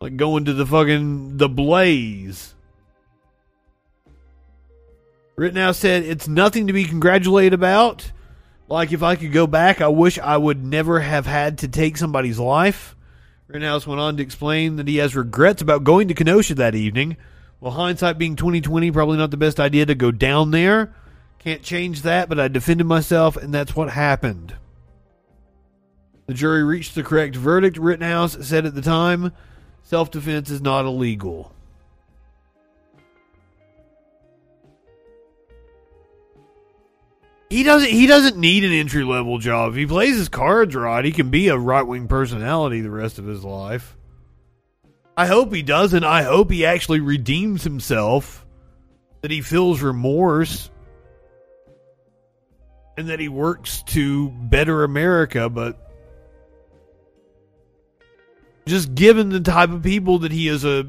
Like going to the fucking the blaze. Rittenhouse said it's nothing to be congratulated about. Like if I could go back, I wish I would never have had to take somebody's life. Rittenhouse went on to explain that he has regrets about going to Kenosha that evening. Well, hindsight being twenty twenty, probably not the best idea to go down there. Can't change that, but I defended myself, and that's what happened. The jury reached the correct verdict. Rittenhouse said at the time, self defense is not illegal. He doesn't. He doesn't need an entry level job. If he plays his cards right, he can be a right wing personality the rest of his life. I hope he doesn't. I hope he actually redeems himself. That he feels remorse, and that he works to better America. But just given the type of people that he is uh,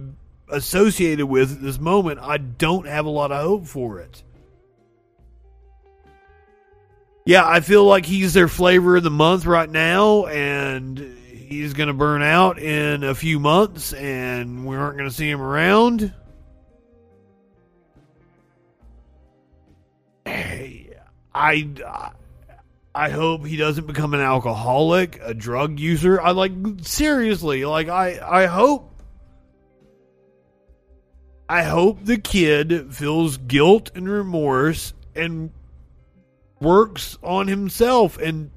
associated with at this moment, I don't have a lot of hope for it. Yeah, I feel like he's their flavor of the month right now, and he's going to burn out in a few months, and we aren't going to see him around. Hey, I, I hope he doesn't become an alcoholic, a drug user. I like seriously, like I, I hope. I hope the kid feels guilt and remorse and works on himself and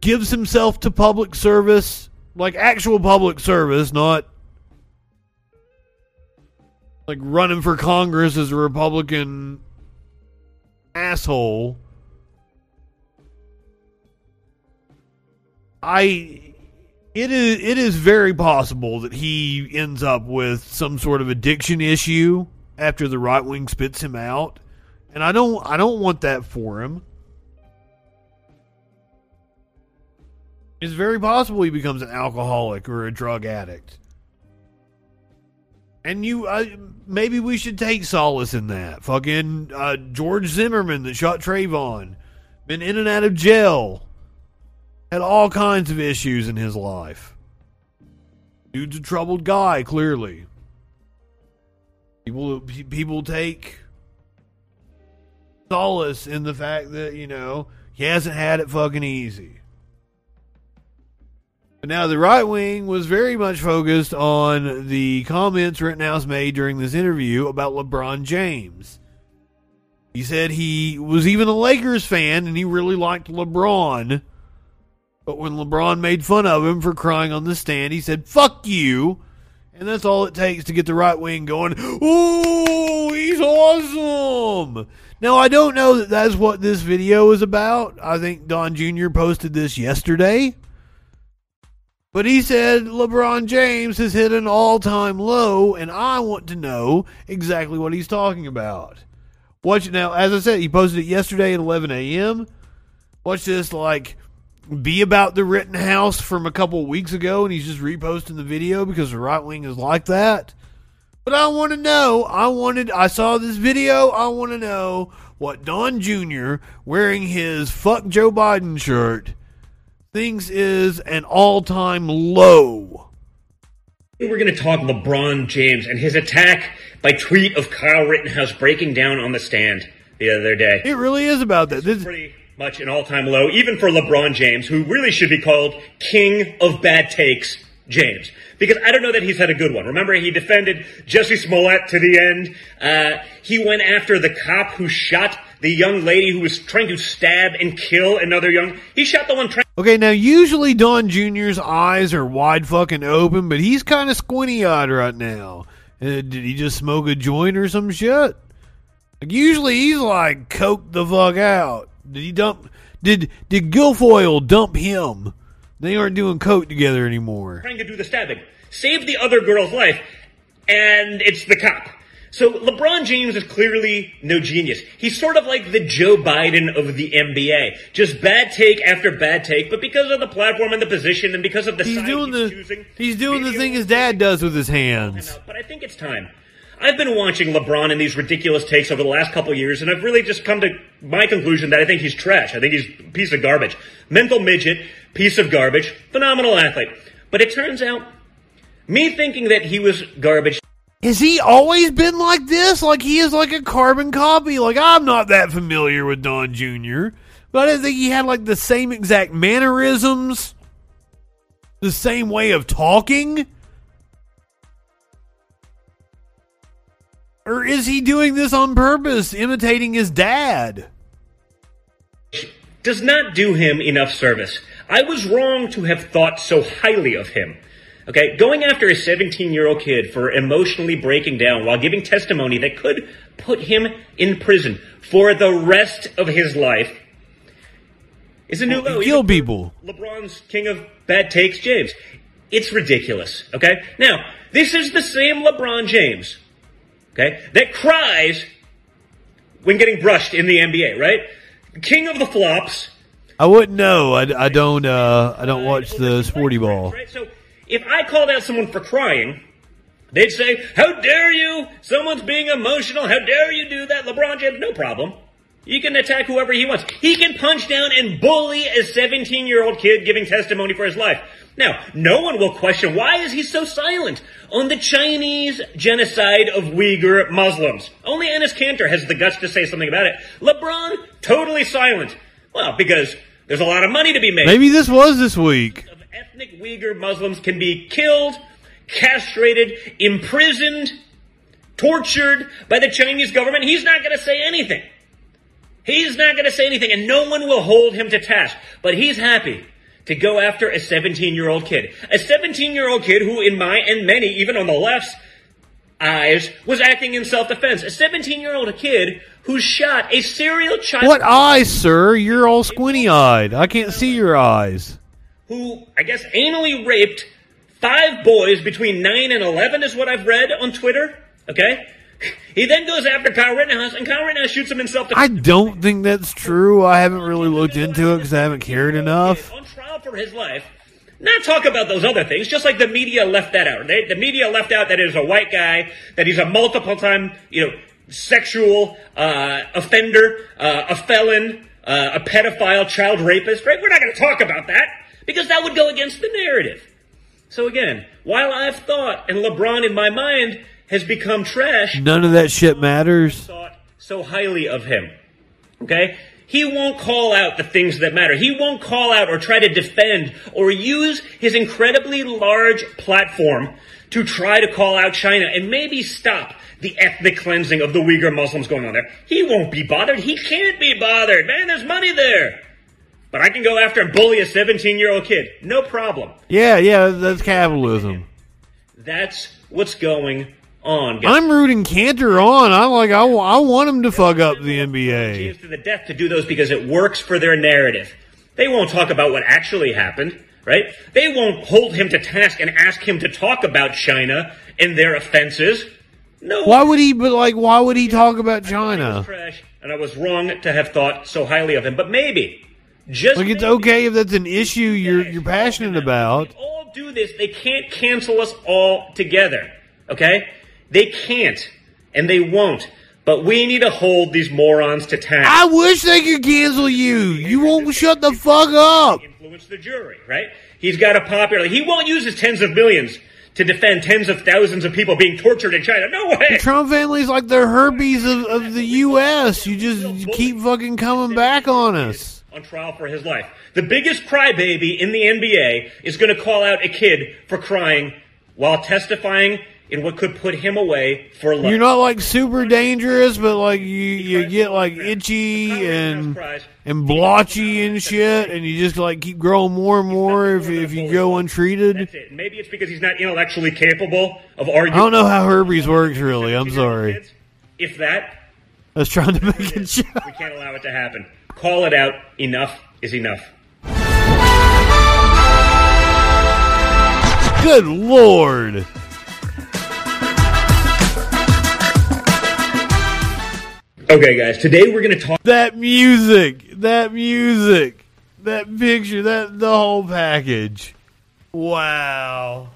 gives himself to public service, like actual public service, not like running for Congress as a Republican asshole. I it is it is very possible that he ends up with some sort of addiction issue after the right wing spits him out. And I don't I don't want that for him. It's very possible he becomes an alcoholic or a drug addict. And you, uh, maybe we should take solace in that. Fucking uh, George Zimmerman that shot Trayvon, been in and out of jail, had all kinds of issues in his life. Dude's a troubled guy, clearly. People, people take solace in the fact that you know he hasn't had it fucking easy. Now the right wing was very much focused on the comments Rittenhouse made during this interview about LeBron James. He said he was even a Lakers fan and he really liked LeBron. But when LeBron made fun of him for crying on the stand, he said, fuck you. And that's all it takes to get the right wing going, ooh, he's awesome. Now, I don't know that that's what this video is about. I think Don Jr. posted this yesterday. But he said LeBron James has hit an all time low, and I want to know exactly what he's talking about. Watch it now. As I said, he posted it yesterday at 11 a.m. Watch this, like, be about the Rittenhouse from a couple weeks ago, and he's just reposting the video because the right wing is like that. But I want to know. I wanted. I saw this video. I want to know what Don Jr. wearing his "fuck Joe Biden" shirt thinks is an all-time low. We're going to talk LeBron James and his attack by tweet of Kyle Rittenhouse breaking down on the stand the other day. It really is about that. This is pretty much an all-time low, even for LeBron James, who really should be called King of Bad Takes James. Because I don't know that he's had a good one. Remember, he defended Jussie Smollett to the end. Uh, he went after the cop who shot the young lady who was trying to stab and kill another young. He shot the one trying. Okay, now usually Don Jr.'s eyes are wide fucking open, but he's kind of squinty eyed right now. Uh, did he just smoke a joint or some shit? Like usually he's like coked the fuck out. Did he dump? Did did Guilfoyle dump him? They aren't doing coke together anymore. Trying to do the stabbing, save the other girl's life, and it's the cop. So LeBron James is clearly no genius. He's sort of like the Joe Biden of the NBA. Just bad take after bad take, but because of the platform and the position and because of the he's doing he's the choosing, he's doing the thing his dad does with his hands. But I think it's time. I've been watching LeBron in these ridiculous takes over the last couple years, and I've really just come to my conclusion that I think he's trash. I think he's a piece of garbage. Mental midget, piece of garbage, phenomenal athlete. But it turns out, me thinking that he was garbage Has he always been like this? Like he is like a carbon copy? Like I'm not that familiar with Don Jr., but I think he had like the same exact mannerisms, the same way of talking. Or is he doing this on purpose, imitating his dad? does not do him enough service. I was wrong to have thought so highly of him. Okay, going after a 17 year old kid for emotionally breaking down while giving testimony that could put him in prison for the rest of his life is a new low. Kill people. LeBron's king of bad takes, James. It's ridiculous. Okay? Now, this is the same LeBron James, okay, that cries when getting brushed in the NBA, right? King of the flops. I wouldn't know. I, I don't. Uh, I don't watch the sporty ball. Right? So if I called out someone for crying, they'd say, How dare you? Someone's being emotional. How dare you do that? LeBron James, no problem. He can attack whoever he wants. He can punch down and bully a 17 year old kid giving testimony for his life. Now, no one will question why is he so silent on the Chinese genocide of Uyghur Muslims. Only Enes Kanter has the guts to say something about it. LeBron, totally silent. Well, because there's a lot of money to be made. Maybe this was this week. Ethnic Uyghur Muslims can be killed, castrated, imprisoned, tortured by the Chinese government. He's not going to say anything. He's not going to say anything, and no one will hold him to task. But he's happy to go after a 17 year old kid. A 17 year old kid who, in my and many, even on the left's eyes, was acting in self defense. A 17 year old kid who shot a serial child. What eyes, sir? You're all squinty eyed. I can't see your eyes. Who, I guess, anally raped five boys between 9 and 11, is what I've read on Twitter. Okay? He then goes after Kyle Rittenhouse, and Kyle Rittenhouse shoots him in self I don't think that's true. I haven't really looked into it because I haven't cared enough. on trial for his life. Not talk about those other things, just like the media left that out. They, the media left out that it is a white guy, that he's a multiple time, you know, sexual uh, offender, uh, a felon, uh, a pedophile, child rapist. Right? We're not going to talk about that because that would go against the narrative. So again, while I've thought, and LeBron in my mind has become trash, None of that shit matters. thought so highly of him. Okay? He won't call out the things that matter. He won't call out or try to defend or use his incredibly large platform to try to call out China and maybe stop the ethnic cleansing of the Uyghur Muslims going on there. He won't be bothered. He can't be bothered. Man, there's money there. But I can go after and bully a 17 year old kid. No problem. Yeah, yeah, that's capitalism. That's what's going on. guys. I'm rooting Kanter on. I'm like. I, I want him to fuck up the NBA. To the death to do those because it works for their narrative. They won't talk about what actually happened, right? They won't hold him to task and ask him to talk about China and their offenses. No. Why would he? But like, why would he talk about China? Trash, and I was wrong to have thought so highly of him. But maybe, just Like, it's okay if that's an issue you're you're passionate about. all do this. They can't cancel us all together. Okay? They can't, and they won't. But we need to hold these morons to task. I wish they could cancel you. You won't shut the fuck up. influence the jury, right? He's got a popular. He won't use his tens of millions to defend tens of thousands of people being tortured in China. No way. The Trump family's like the herpes of, of the U.S. You just you keep fucking coming back on us. On trial for his life. The biggest crybaby in the NBA is going to call out a kid for crying while testifying in what could put him away for life. You're not like super dangerous, but like you, you get like itchy and and blotchy and shit, and you just like keep growing more and more if if you go untreated. That's it. Maybe it's because he's not intellectually capable of arguing. I don't know how herpes works really. I'm sorry. If that, I was trying to make a joke. we can't allow it to happen. Call it out. Enough is enough. Good lord. Okay, guys. Today we're going to talk. That music, that music, that picture, that the whole package. Wow.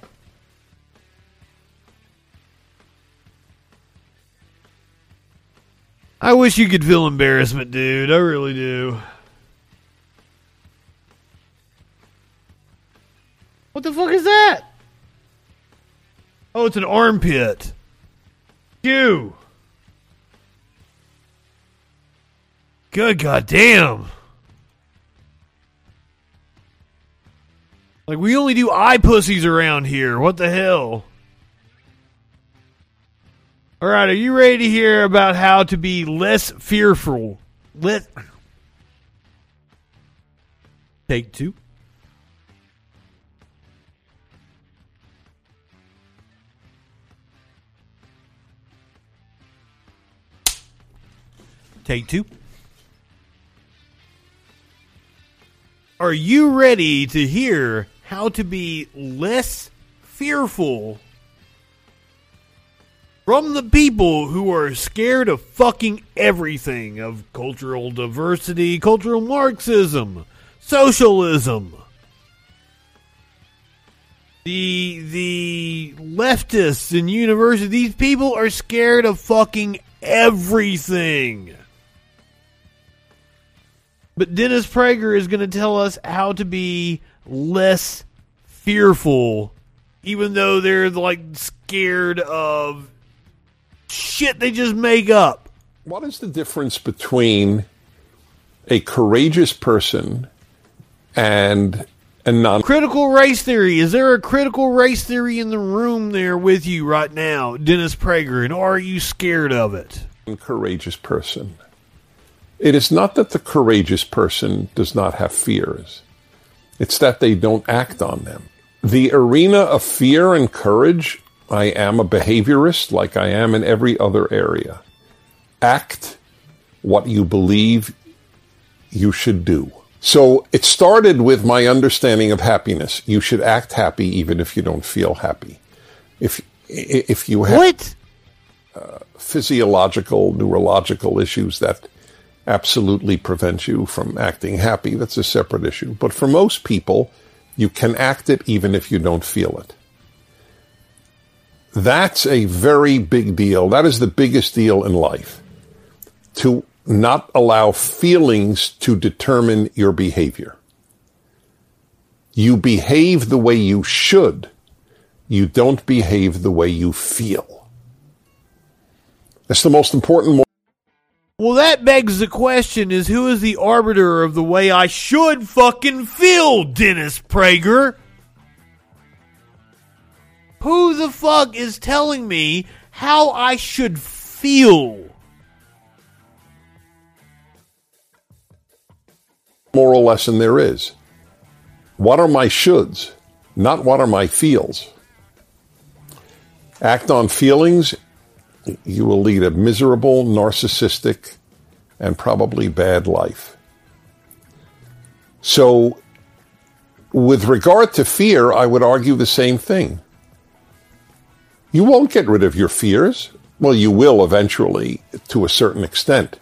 I wish you could feel embarrassment, dude. I really do. What the fuck is that? Oh, it's an armpit. You. Good goddamn. Like we only do eye pussies around here. What the hell? All right, are you ready to hear about how to be less fearful? Let Take two. Take two. Are you ready to hear how to be less fearful from the people who are scared of fucking everything of cultural diversity, cultural Marxism, socialism? The the leftists in university, these people are scared of fucking everything. But Dennis Prager is going to tell us how to be less fearful, even though they're like scared of shit they just make up. What is the difference between a courageous person and a non Critical race theory. Is there a critical race theory in the room there with you right now, Dennis Prager? And are you scared of it? courageous person? It is not that the courageous person does not have fears. It's that they don't act on them. The arena of fear and courage, I am a behaviorist like I am in every other area. Act what you believe you should do. So it started with my understanding of happiness. You should act happy even if you don't feel happy. If if you have what? Uh, physiological, neurological issues that absolutely prevent you from acting happy, that's a separate issue. But for most people, you can act it even if you don't feel it. That's a very big deal. That is the biggest deal in life. To not allow feelings to determine your behavior. You behave the way you should. You don't behave the way you feel. That's the most important. Mo- Well, that begs the question: Is who is the arbiter of the way I should fucking feel, Dennis Prager? Who the fuck is telling me how I should feel? moral lesson there is. What are my shoulds, not what are my feels? Act on feelings, you will lead a miserable, narcissistic, and probably bad life. So, with regard to fear, I would argue the same thing. You won't get rid of your fears. Well, you will eventually to a certain extent.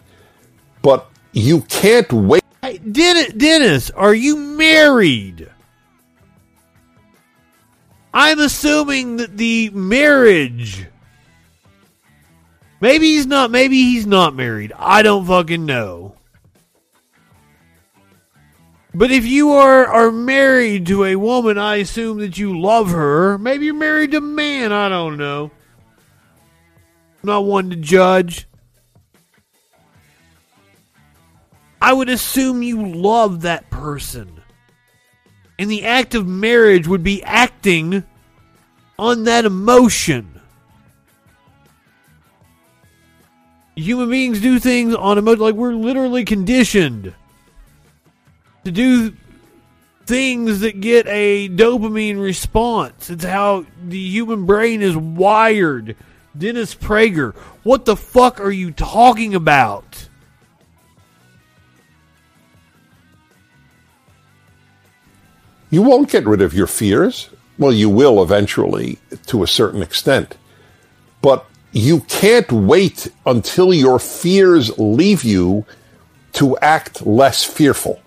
But you can't wait. Hey, Dennis, Dennis, are you married? I'm assuming that the marriage. Maybe he's not. Maybe he's not married. I don't fucking know. But if you are are married to a woman, I assume that you love her. Maybe you're married to a man. I don't know. I'm not one to judge. I would assume you love that person. And the act of marriage would be acting on that emotion. Human beings do things on emotion like we're literally conditioned to do things that get a dopamine response. It's how the human brain is wired. Dennis Prager, what the fuck are you talking about? You won't get rid of your fears. Well, you will eventually to a certain extent. But you can't wait until your fears leave you to act less fearful.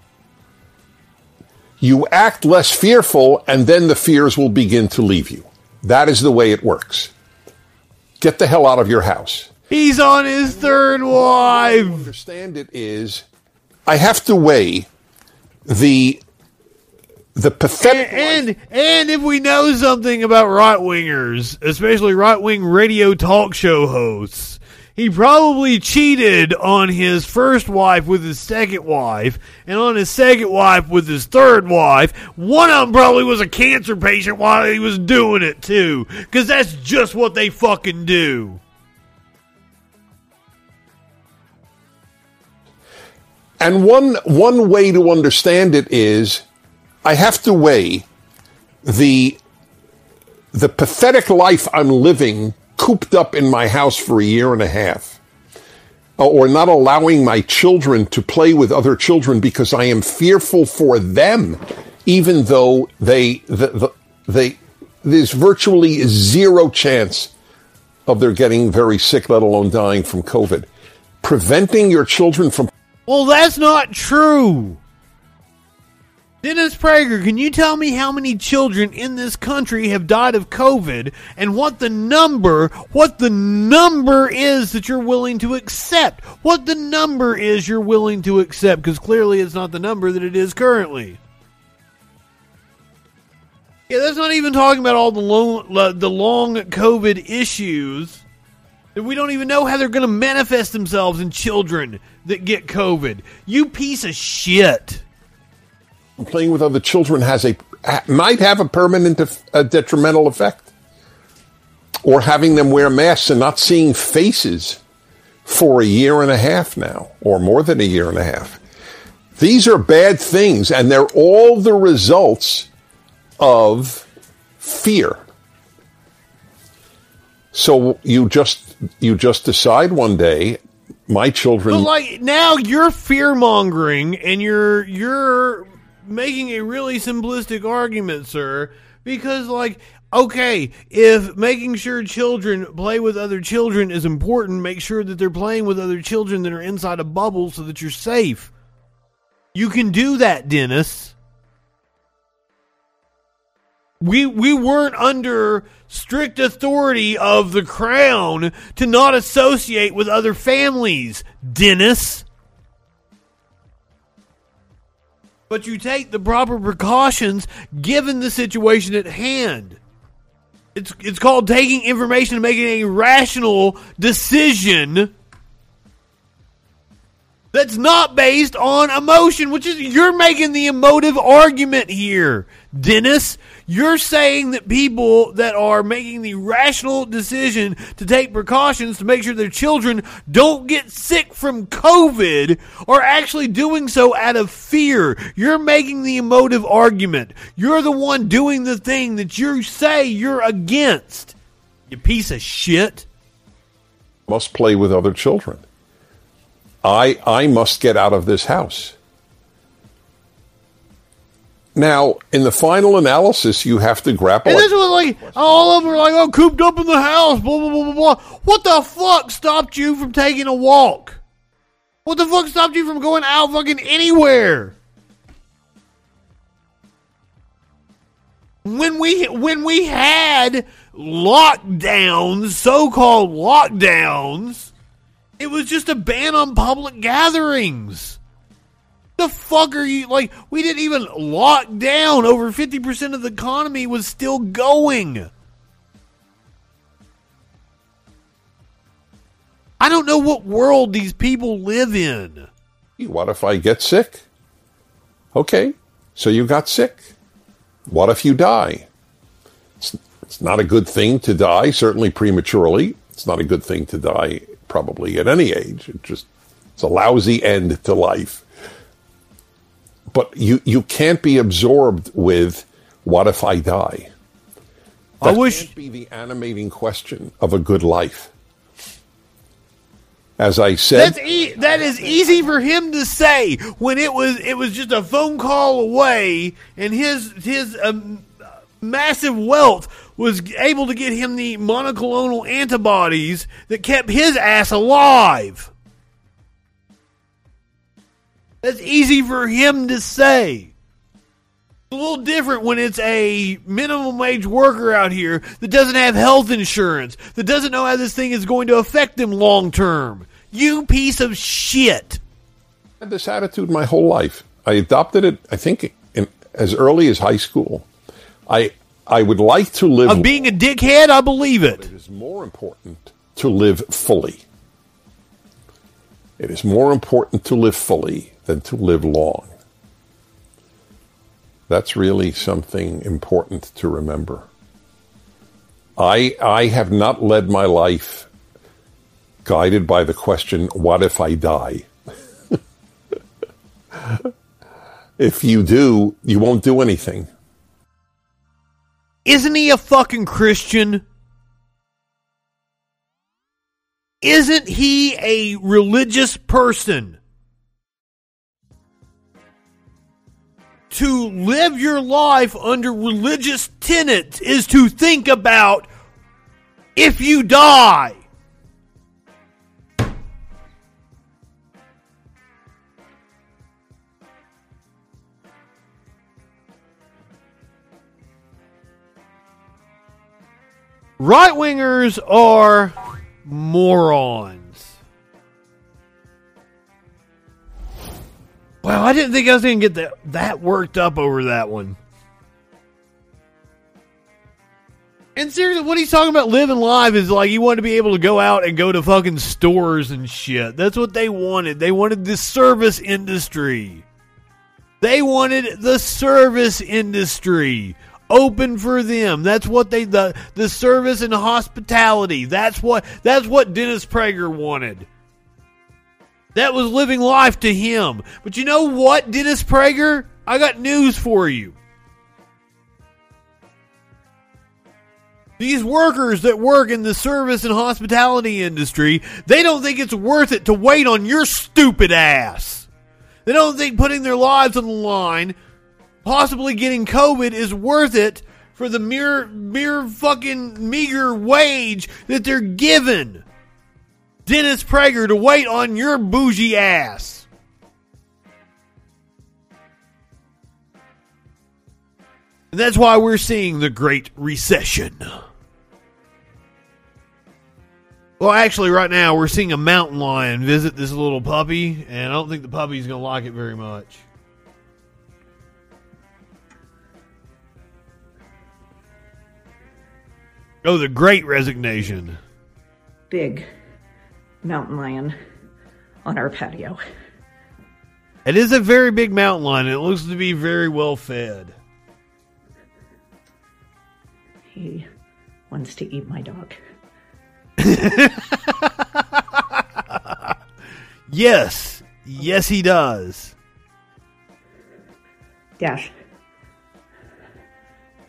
You act less fearful, and then the fears will begin to leave you. That is the way it works. Get the hell out of your house. He's on his third wife. Understand it is I have to weigh the the pathetic and, and and if we know something about right wingers, especially right wing radio talk show hosts, he probably cheated on his first wife with his second wife, and on his second wife with his third wife. One of them probably was a cancer patient while he was doing it too, because that's just what they fucking do. And one one way to understand it is I have to weigh the the pathetic life I'm living cooped up in my house for a year and a half uh, or not allowing my children to play with other children because I am fearful for them even though they the, the, they there's virtually zero chance of their getting very sick let alone dying from covid preventing your children from Well, that's not true. Dennis Prager, can you tell me how many children in this country have died of COVID and what the number, what the number is that you're willing to accept? What the number is you're willing to accept because clearly it's not the number that it is currently. Yeah, that's not even talking about all the long, the long COVID issues that we don't even know how they're going to manifest themselves in children that get COVID. You piece of shit. Playing with other children has a might have a permanent eff- a detrimental effect. Or having them wear masks and not seeing faces for a year and a half now or more than a year and a half. These are bad things and they're all the results of fear. So you just you just decide one day my children But like now you're fear mongering and you're you're making a really simplistic argument, sir, because like okay, if making sure children play with other children is important, make sure that they're playing with other children that are inside a bubble so that you're safe. You can do that, Dennis. We we weren't under strict authority of the crown to not associate with other families, Dennis. But you take the proper precautions given the situation at hand. It's it's called taking information and making a rational decision that's not based on emotion, which is you're making the emotive argument here, Dennis. You're saying that people that are making the rational decision to take precautions to make sure their children don't get sick from COVID are actually doing so out of fear. You're making the emotive argument. You're the one doing the thing that you say you're against. You piece of shit. must play with other children I I must get out of this house. Now, in the final analysis, you have to grapple. And this was like all of them were like, "Oh, cooped up in the house." Blah blah blah blah blah. What the fuck stopped you from taking a walk? What the fuck stopped you from going out fucking anywhere? When we when we had lockdowns, so-called lockdowns, it was just a ban on public gatherings. The fuck are you like? We didn't even lock down. Over fifty percent of the economy was still going. I don't know what world these people live in. What if I get sick? Okay, so you got sick. What if you die? It's, it's not a good thing to die, certainly prematurely. It's not a good thing to die probably at any age. It just it's a lousy end to life. But you you can't be absorbed with what if I die? I That wish- can't be the animating question of a good life. As I said, That's e- that is easy for him to say when it was it was just a phone call away, and his his um, massive wealth was able to get him the monoclonal antibodies that kept his ass alive. That's easy for him to say. It's a little different when it's a minimum wage worker out here that doesn't have health insurance, that doesn't know how this thing is going to affect them long term. You piece of shit. I had this attitude my whole life. I adopted it, I think, in, as early as high school. I I would like to live. Of being a dickhead, I believe it. It is more important to live fully. It is more important to live fully than to live long. That's really something important to remember. I I have not led my life guided by the question, what if I die? If you do, you won't do anything. Isn't he a fucking Christian? Isn't he a religious person? To live your life under religious tenets is to think about if you die. Right wingers are morons. Wow, I didn't think I was going to get that, that worked up over that one. And seriously, what he's talking about living life is like he wanted to be able to go out and go to fucking stores and shit. That's what they wanted. They wanted the service industry. They wanted the service industry open for them. That's what they the the service and hospitality. That's what that's what Dennis Prager wanted. That was living life to him. But you know what, Dennis Prager? I got news for you. These workers that work in the service and hospitality industry, they don't think it's worth it to wait on your stupid ass. They don't think putting their lives on the line, possibly getting COVID, is worth it for the mere, mere fucking meager wage that they're given. Dennis Prager to wait on your bougie ass. And that's why we're seeing the Great Recession. Well, actually, right now we're seeing a mountain lion visit this little puppy, and I don't think the puppy's going to like it very much. Oh, the Great Resignation. Big mountain lion on our patio. It is a very big mountain lion. It looks to be very well fed. He wants to eat my dog. Yes. Yes, he does. Dash.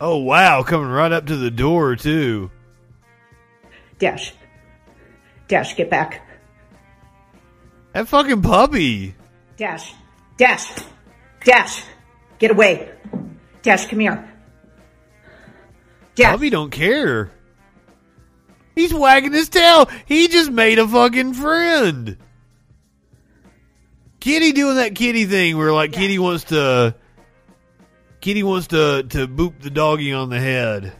Oh, wow. Coming right up to the door, too. Dash. Dash, get back. That fucking puppy. Dash. Dash. Dash. Get away. Dash, come here. Puppy don't care. He's wagging his tail. He just made a fucking friend. Kitty doing that kitty thing where like Kitty wants to Kitty wants to to boop the doggy on the head.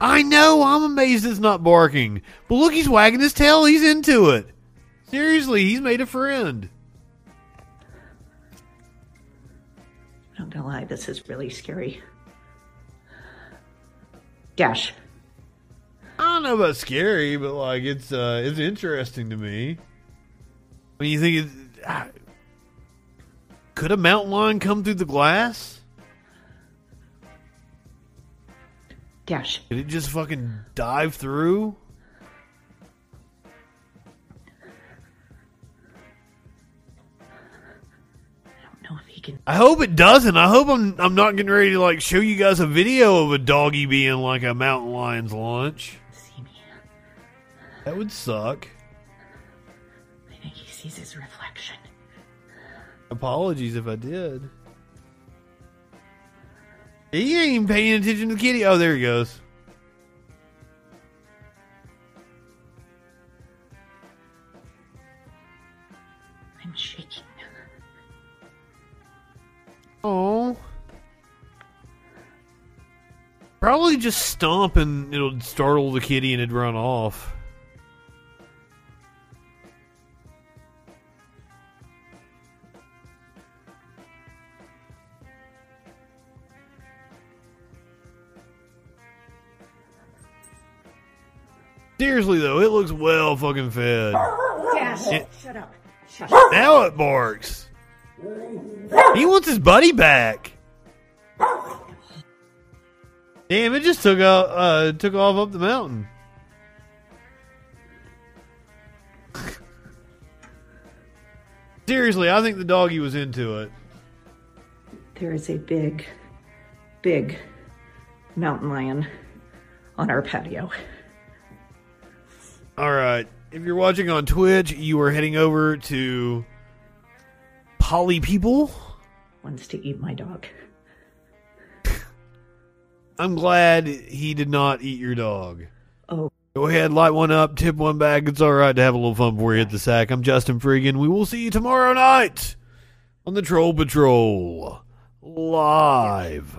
I know, I'm amazed it's not barking. But look, he's wagging his tail, he's into it. Seriously, he's made a friend. I'm not gonna lie, this is really scary. Dash. I don't know about scary, but like it's uh it's interesting to me. When you think it, ah, could a mountain lion come through the glass? Gosh. Did it just fucking dive through? I don't know if he can... I hope it doesn't. I hope I'm I'm not getting ready to like show you guys a video of a doggy being like a mountain lion's lunch. That would suck. I think he sees his reflection. Apologies if I did. He ain't even paying attention to the kitty. Oh, there he goes. I'm shaking. Oh. Probably just stomp and it'll startle the kitty and it'd run off. Seriously though, it looks well fucking fed. It- Shut up. Shut Now it barks. He wants his buddy back. Damn, it just took out, uh, took off up the mountain. Seriously, I think the doggy was into it. There is a big, big mountain lion on our patio. All right. If you're watching on Twitch, you are heading over to Polly People. Wants to eat my dog. I'm glad he did not eat your dog. Oh. Go ahead, light one up, tip one back. It's all right to have a little fun before you hit the sack. I'm Justin Freegan. We will see you tomorrow night on the Troll Patrol live.